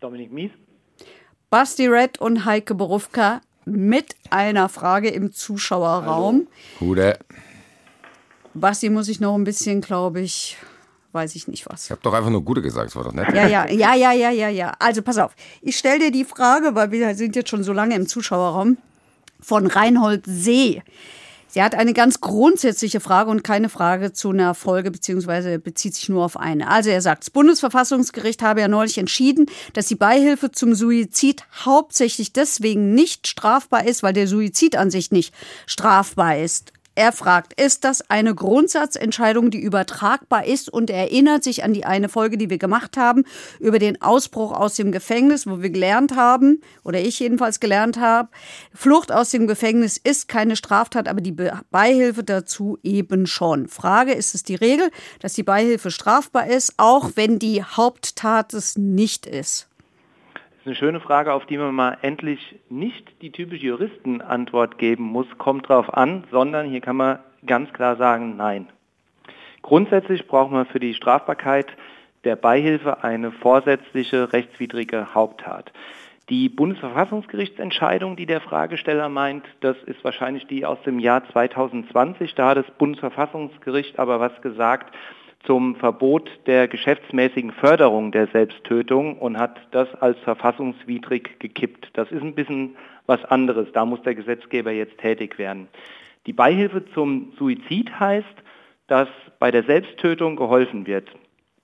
Dominik Mies. Basti Red und Heike Berufka mit einer Frage im Zuschauerraum. Gute. Basti muss ich noch ein bisschen, glaube ich, weiß ich nicht was. Ich habe doch einfach nur Gute gesagt, das war doch nett. Ja, ja, ja, ja, ja, ja, ja. Also pass auf, ich stelle dir die Frage, weil wir sind jetzt schon so lange im Zuschauerraum, von Reinhold See. Sie hat eine ganz grundsätzliche Frage und keine Frage zu einer Folge, beziehungsweise bezieht sich nur auf eine. Also er sagt, das Bundesverfassungsgericht habe ja neulich entschieden, dass die Beihilfe zum Suizid hauptsächlich deswegen nicht strafbar ist, weil der Suizid an sich nicht strafbar ist. Er fragt, ist das eine Grundsatzentscheidung, die übertragbar ist und erinnert sich an die eine Folge, die wir gemacht haben, über den Ausbruch aus dem Gefängnis, wo wir gelernt haben, oder ich jedenfalls gelernt habe, Flucht aus dem Gefängnis ist keine Straftat, aber die Beihilfe dazu eben schon. Frage, ist es die Regel, dass die Beihilfe strafbar ist, auch wenn die Haupttat es nicht ist? Das ist eine schöne Frage, auf die man mal endlich nicht die typische Juristenantwort geben muss, kommt drauf an, sondern hier kann man ganz klar sagen, nein. Grundsätzlich braucht man für die Strafbarkeit der Beihilfe eine vorsätzliche rechtswidrige Haupttat. Die Bundesverfassungsgerichtsentscheidung, die der Fragesteller meint, das ist wahrscheinlich die aus dem Jahr 2020. Da hat das Bundesverfassungsgericht aber was gesagt, zum Verbot der geschäftsmäßigen Förderung der Selbsttötung und hat das als verfassungswidrig gekippt. Das ist ein bisschen was anderes. Da muss der Gesetzgeber jetzt tätig werden. Die Beihilfe zum Suizid heißt, dass bei der Selbsttötung geholfen wird.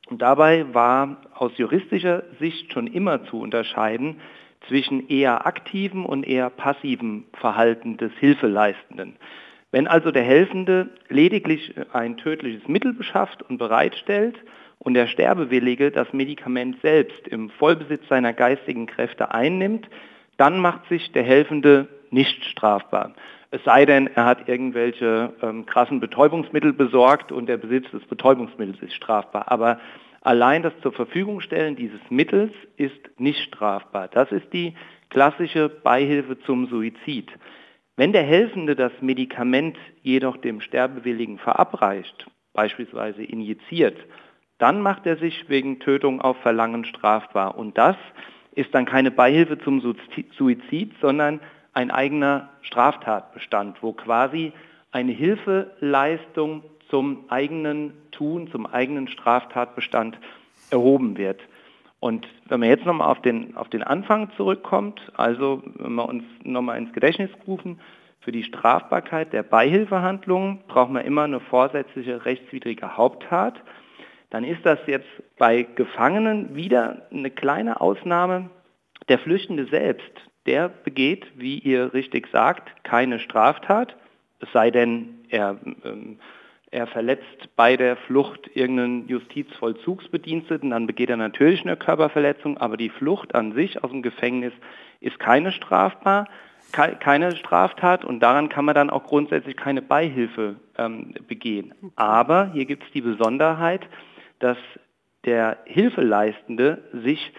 Und dabei war aus juristischer Sicht schon immer zu unterscheiden zwischen eher aktivem und eher passivem Verhalten des Hilfeleistenden. Wenn also der Helfende lediglich ein tödliches Mittel beschafft und bereitstellt und der Sterbewillige das Medikament selbst im Vollbesitz seiner geistigen Kräfte einnimmt, dann macht sich der Helfende nicht strafbar. Es sei denn, er hat irgendwelche ähm, krassen Betäubungsmittel besorgt und der Besitz des Betäubungsmittels ist strafbar. Aber allein das zur Verfügung stellen dieses Mittels ist nicht strafbar. Das ist die klassische Beihilfe zum Suizid. Wenn der Helfende das Medikament jedoch dem Sterbewilligen verabreicht, beispielsweise injiziert, dann macht er sich wegen Tötung auf Verlangen strafbar. Und das ist dann keine Beihilfe zum Suizid, sondern ein eigener Straftatbestand, wo quasi eine Hilfeleistung zum eigenen Tun, zum eigenen Straftatbestand erhoben wird. Und wenn man jetzt nochmal auf den, auf den Anfang zurückkommt, also wenn wir uns nochmal ins Gedächtnis rufen, für die Strafbarkeit der Beihilfehandlungen braucht man immer eine vorsätzliche rechtswidrige Haupttat. Dann ist das jetzt bei Gefangenen wieder eine kleine Ausnahme. Der Flüchtende selbst, der begeht, wie ihr richtig sagt, keine Straftat, es sei denn, er ähm, er verletzt bei der Flucht irgendeinen Justizvollzugsbediensteten, dann begeht er natürlich eine Körperverletzung, aber die Flucht an sich aus dem Gefängnis ist keine strafbar, keine Straftat und daran kann man dann auch grundsätzlich keine Beihilfe ähm, begehen. Aber hier gibt es die Besonderheit, dass der Hilfeleistende sich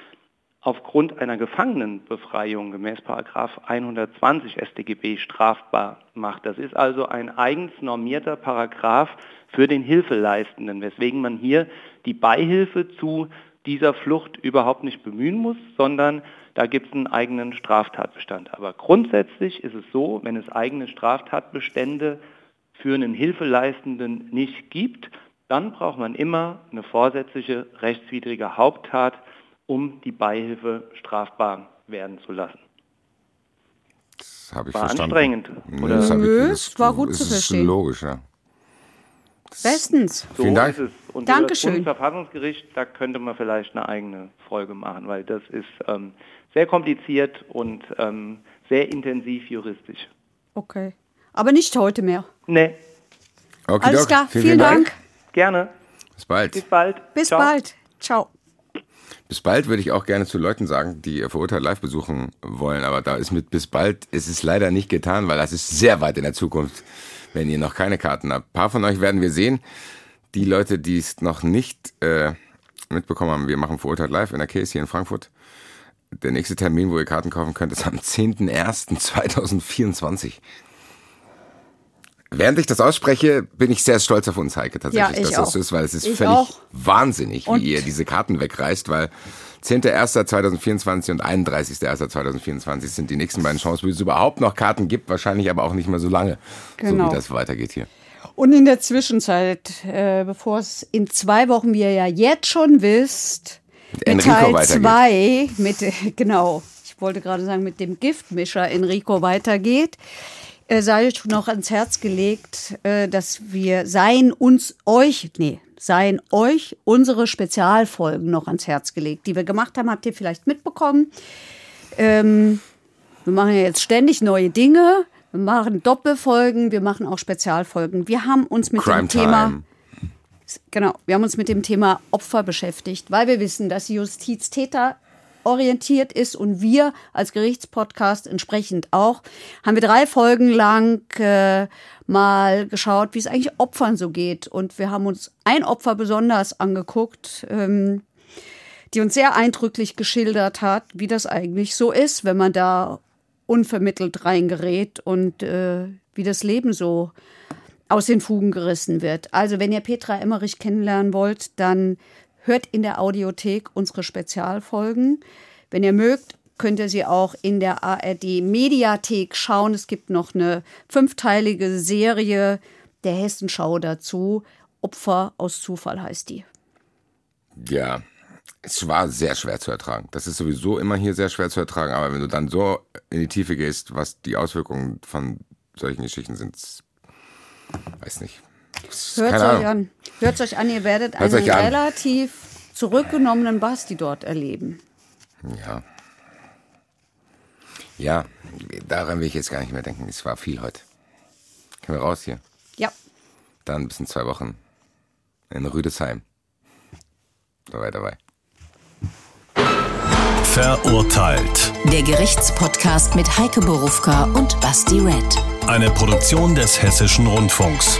aufgrund einer Gefangenenbefreiung gemäß 120 StGB strafbar macht. Das ist also ein eigens normierter Paragraph für den Hilfeleistenden, weswegen man hier die Beihilfe zu dieser Flucht überhaupt nicht bemühen muss, sondern da gibt es einen eigenen Straftatbestand. Aber grundsätzlich ist es so, wenn es eigene Straftatbestände für einen Hilfeleistenden nicht gibt, dann braucht man immer eine vorsätzliche rechtswidrige Haupttat, um die Beihilfe strafbar werden zu lassen. Das habe ich war verstanden. anstrengend. Oder? Das Nö, es war gut zu verstehen. Logisch, ja. Bestens. So Vielen Dank. ist es. Und Dankeschön. das Bundesverfassungsgericht, da könnte man vielleicht eine eigene Folge machen, weil das ist ähm, sehr kompliziert und ähm, sehr intensiv juristisch. Okay. Aber nicht heute mehr. Nee, Okay, Alles klar, Vielen, vielen Dank. gerne. Bis bald. Bis bald. Bis Ciao. bald. Ciao. Bis bald würde ich auch gerne zu Leuten sagen, die verurteilt live besuchen wollen, aber da ist mit bis bald, es ist leider nicht getan, weil das ist sehr weit in der Zukunft, wenn ihr noch keine Karten habt. Ein paar von euch werden wir sehen. Die Leute, die es noch nicht äh, mitbekommen haben, wir machen verurteilt live in der Case hier in Frankfurt. Der nächste Termin, wo ihr Karten kaufen könnt, ist am 10.01.2024. Während ich das ausspreche, bin ich sehr stolz auf uns, Heike, tatsächlich, Ja, dass das auch. so ist, weil es ist Ich völlig auch. wahnsinnig, Und- wie ihr diese Karten wegreißt, weil 10.01.2024 und 31.01.2024 sind die nächsten beiden Chancen, wo es überhaupt noch Karten gibt, wahrscheinlich aber auch nicht mehr so lange, so Genau. wie das weitergeht hier. Und in der Zwischenzeit, äh, bevor es in zwei Wochen, wie ihr ja jetzt schon wisst, mit Enrico Teil weitergeht. 2, mit, genau, ich wollte gerade sagen, mit dem Giftmischer Enrico weitergeht, sei euch noch ans Herz gelegt, äh, dass wir seien uns euch, nee, seien euch unsere Spezialfolgen noch ans Herz gelegt, die wir gemacht haben, habt ihr vielleicht mitbekommen. Ähm, wir machen ja jetzt ständig neue Dinge. Wir machen Doppelfolgen, wir machen auch Spezialfolgen. Wir haben uns mit Crime dem Thema Time. Genau, wir haben uns mit dem Thema Opfer beschäftigt, weil wir wissen, dass Justiz Täter orientiert ist und wir als Gerichtspodcast entsprechend auch, haben wir drei Folgen lang äh, mal geschaut, wie es eigentlich Opfern so geht. Und wir haben uns ein Opfer besonders angeguckt, ähm, die uns sehr eindrücklich geschildert hat, wie das eigentlich so ist, wenn man da unvermittelt reingerät und äh, wie das Leben so aus den Fugen gerissen wird. Also wenn ihr Petra Emmerich kennenlernen wollt, dann hört in der Audiothek unsere Spezialfolgen. Wenn ihr mögt, könnt ihr sie auch in der ARD Mediathek schauen. Es gibt noch eine fünfteilige Serie der Hessenschau dazu. Opfer aus Zufall heißt die. Ja, es war sehr schwer zu ertragen. Das ist sowieso immer hier sehr schwer zu ertragen, aber wenn du dann so in die Tiefe gehst, was die Auswirkungen von solchen Geschichten sind, weiß nicht. Hört Keine euch an. Hört euch an, ihr werdet Hört's einen an. relativ zurückgenommenen Basti dort erleben. Ja. Ja, daran will ich jetzt gar nicht mehr denken. Es war viel heute. Können wir raus hier? Ja. Dann bis in zwei Wochen in Rüdesheim. Dabei, dabei. Verurteilt. Der Gerichtspodcast mit Heike Borufka und Basti Red. Eine Produktion des Hessischen Rundfunks.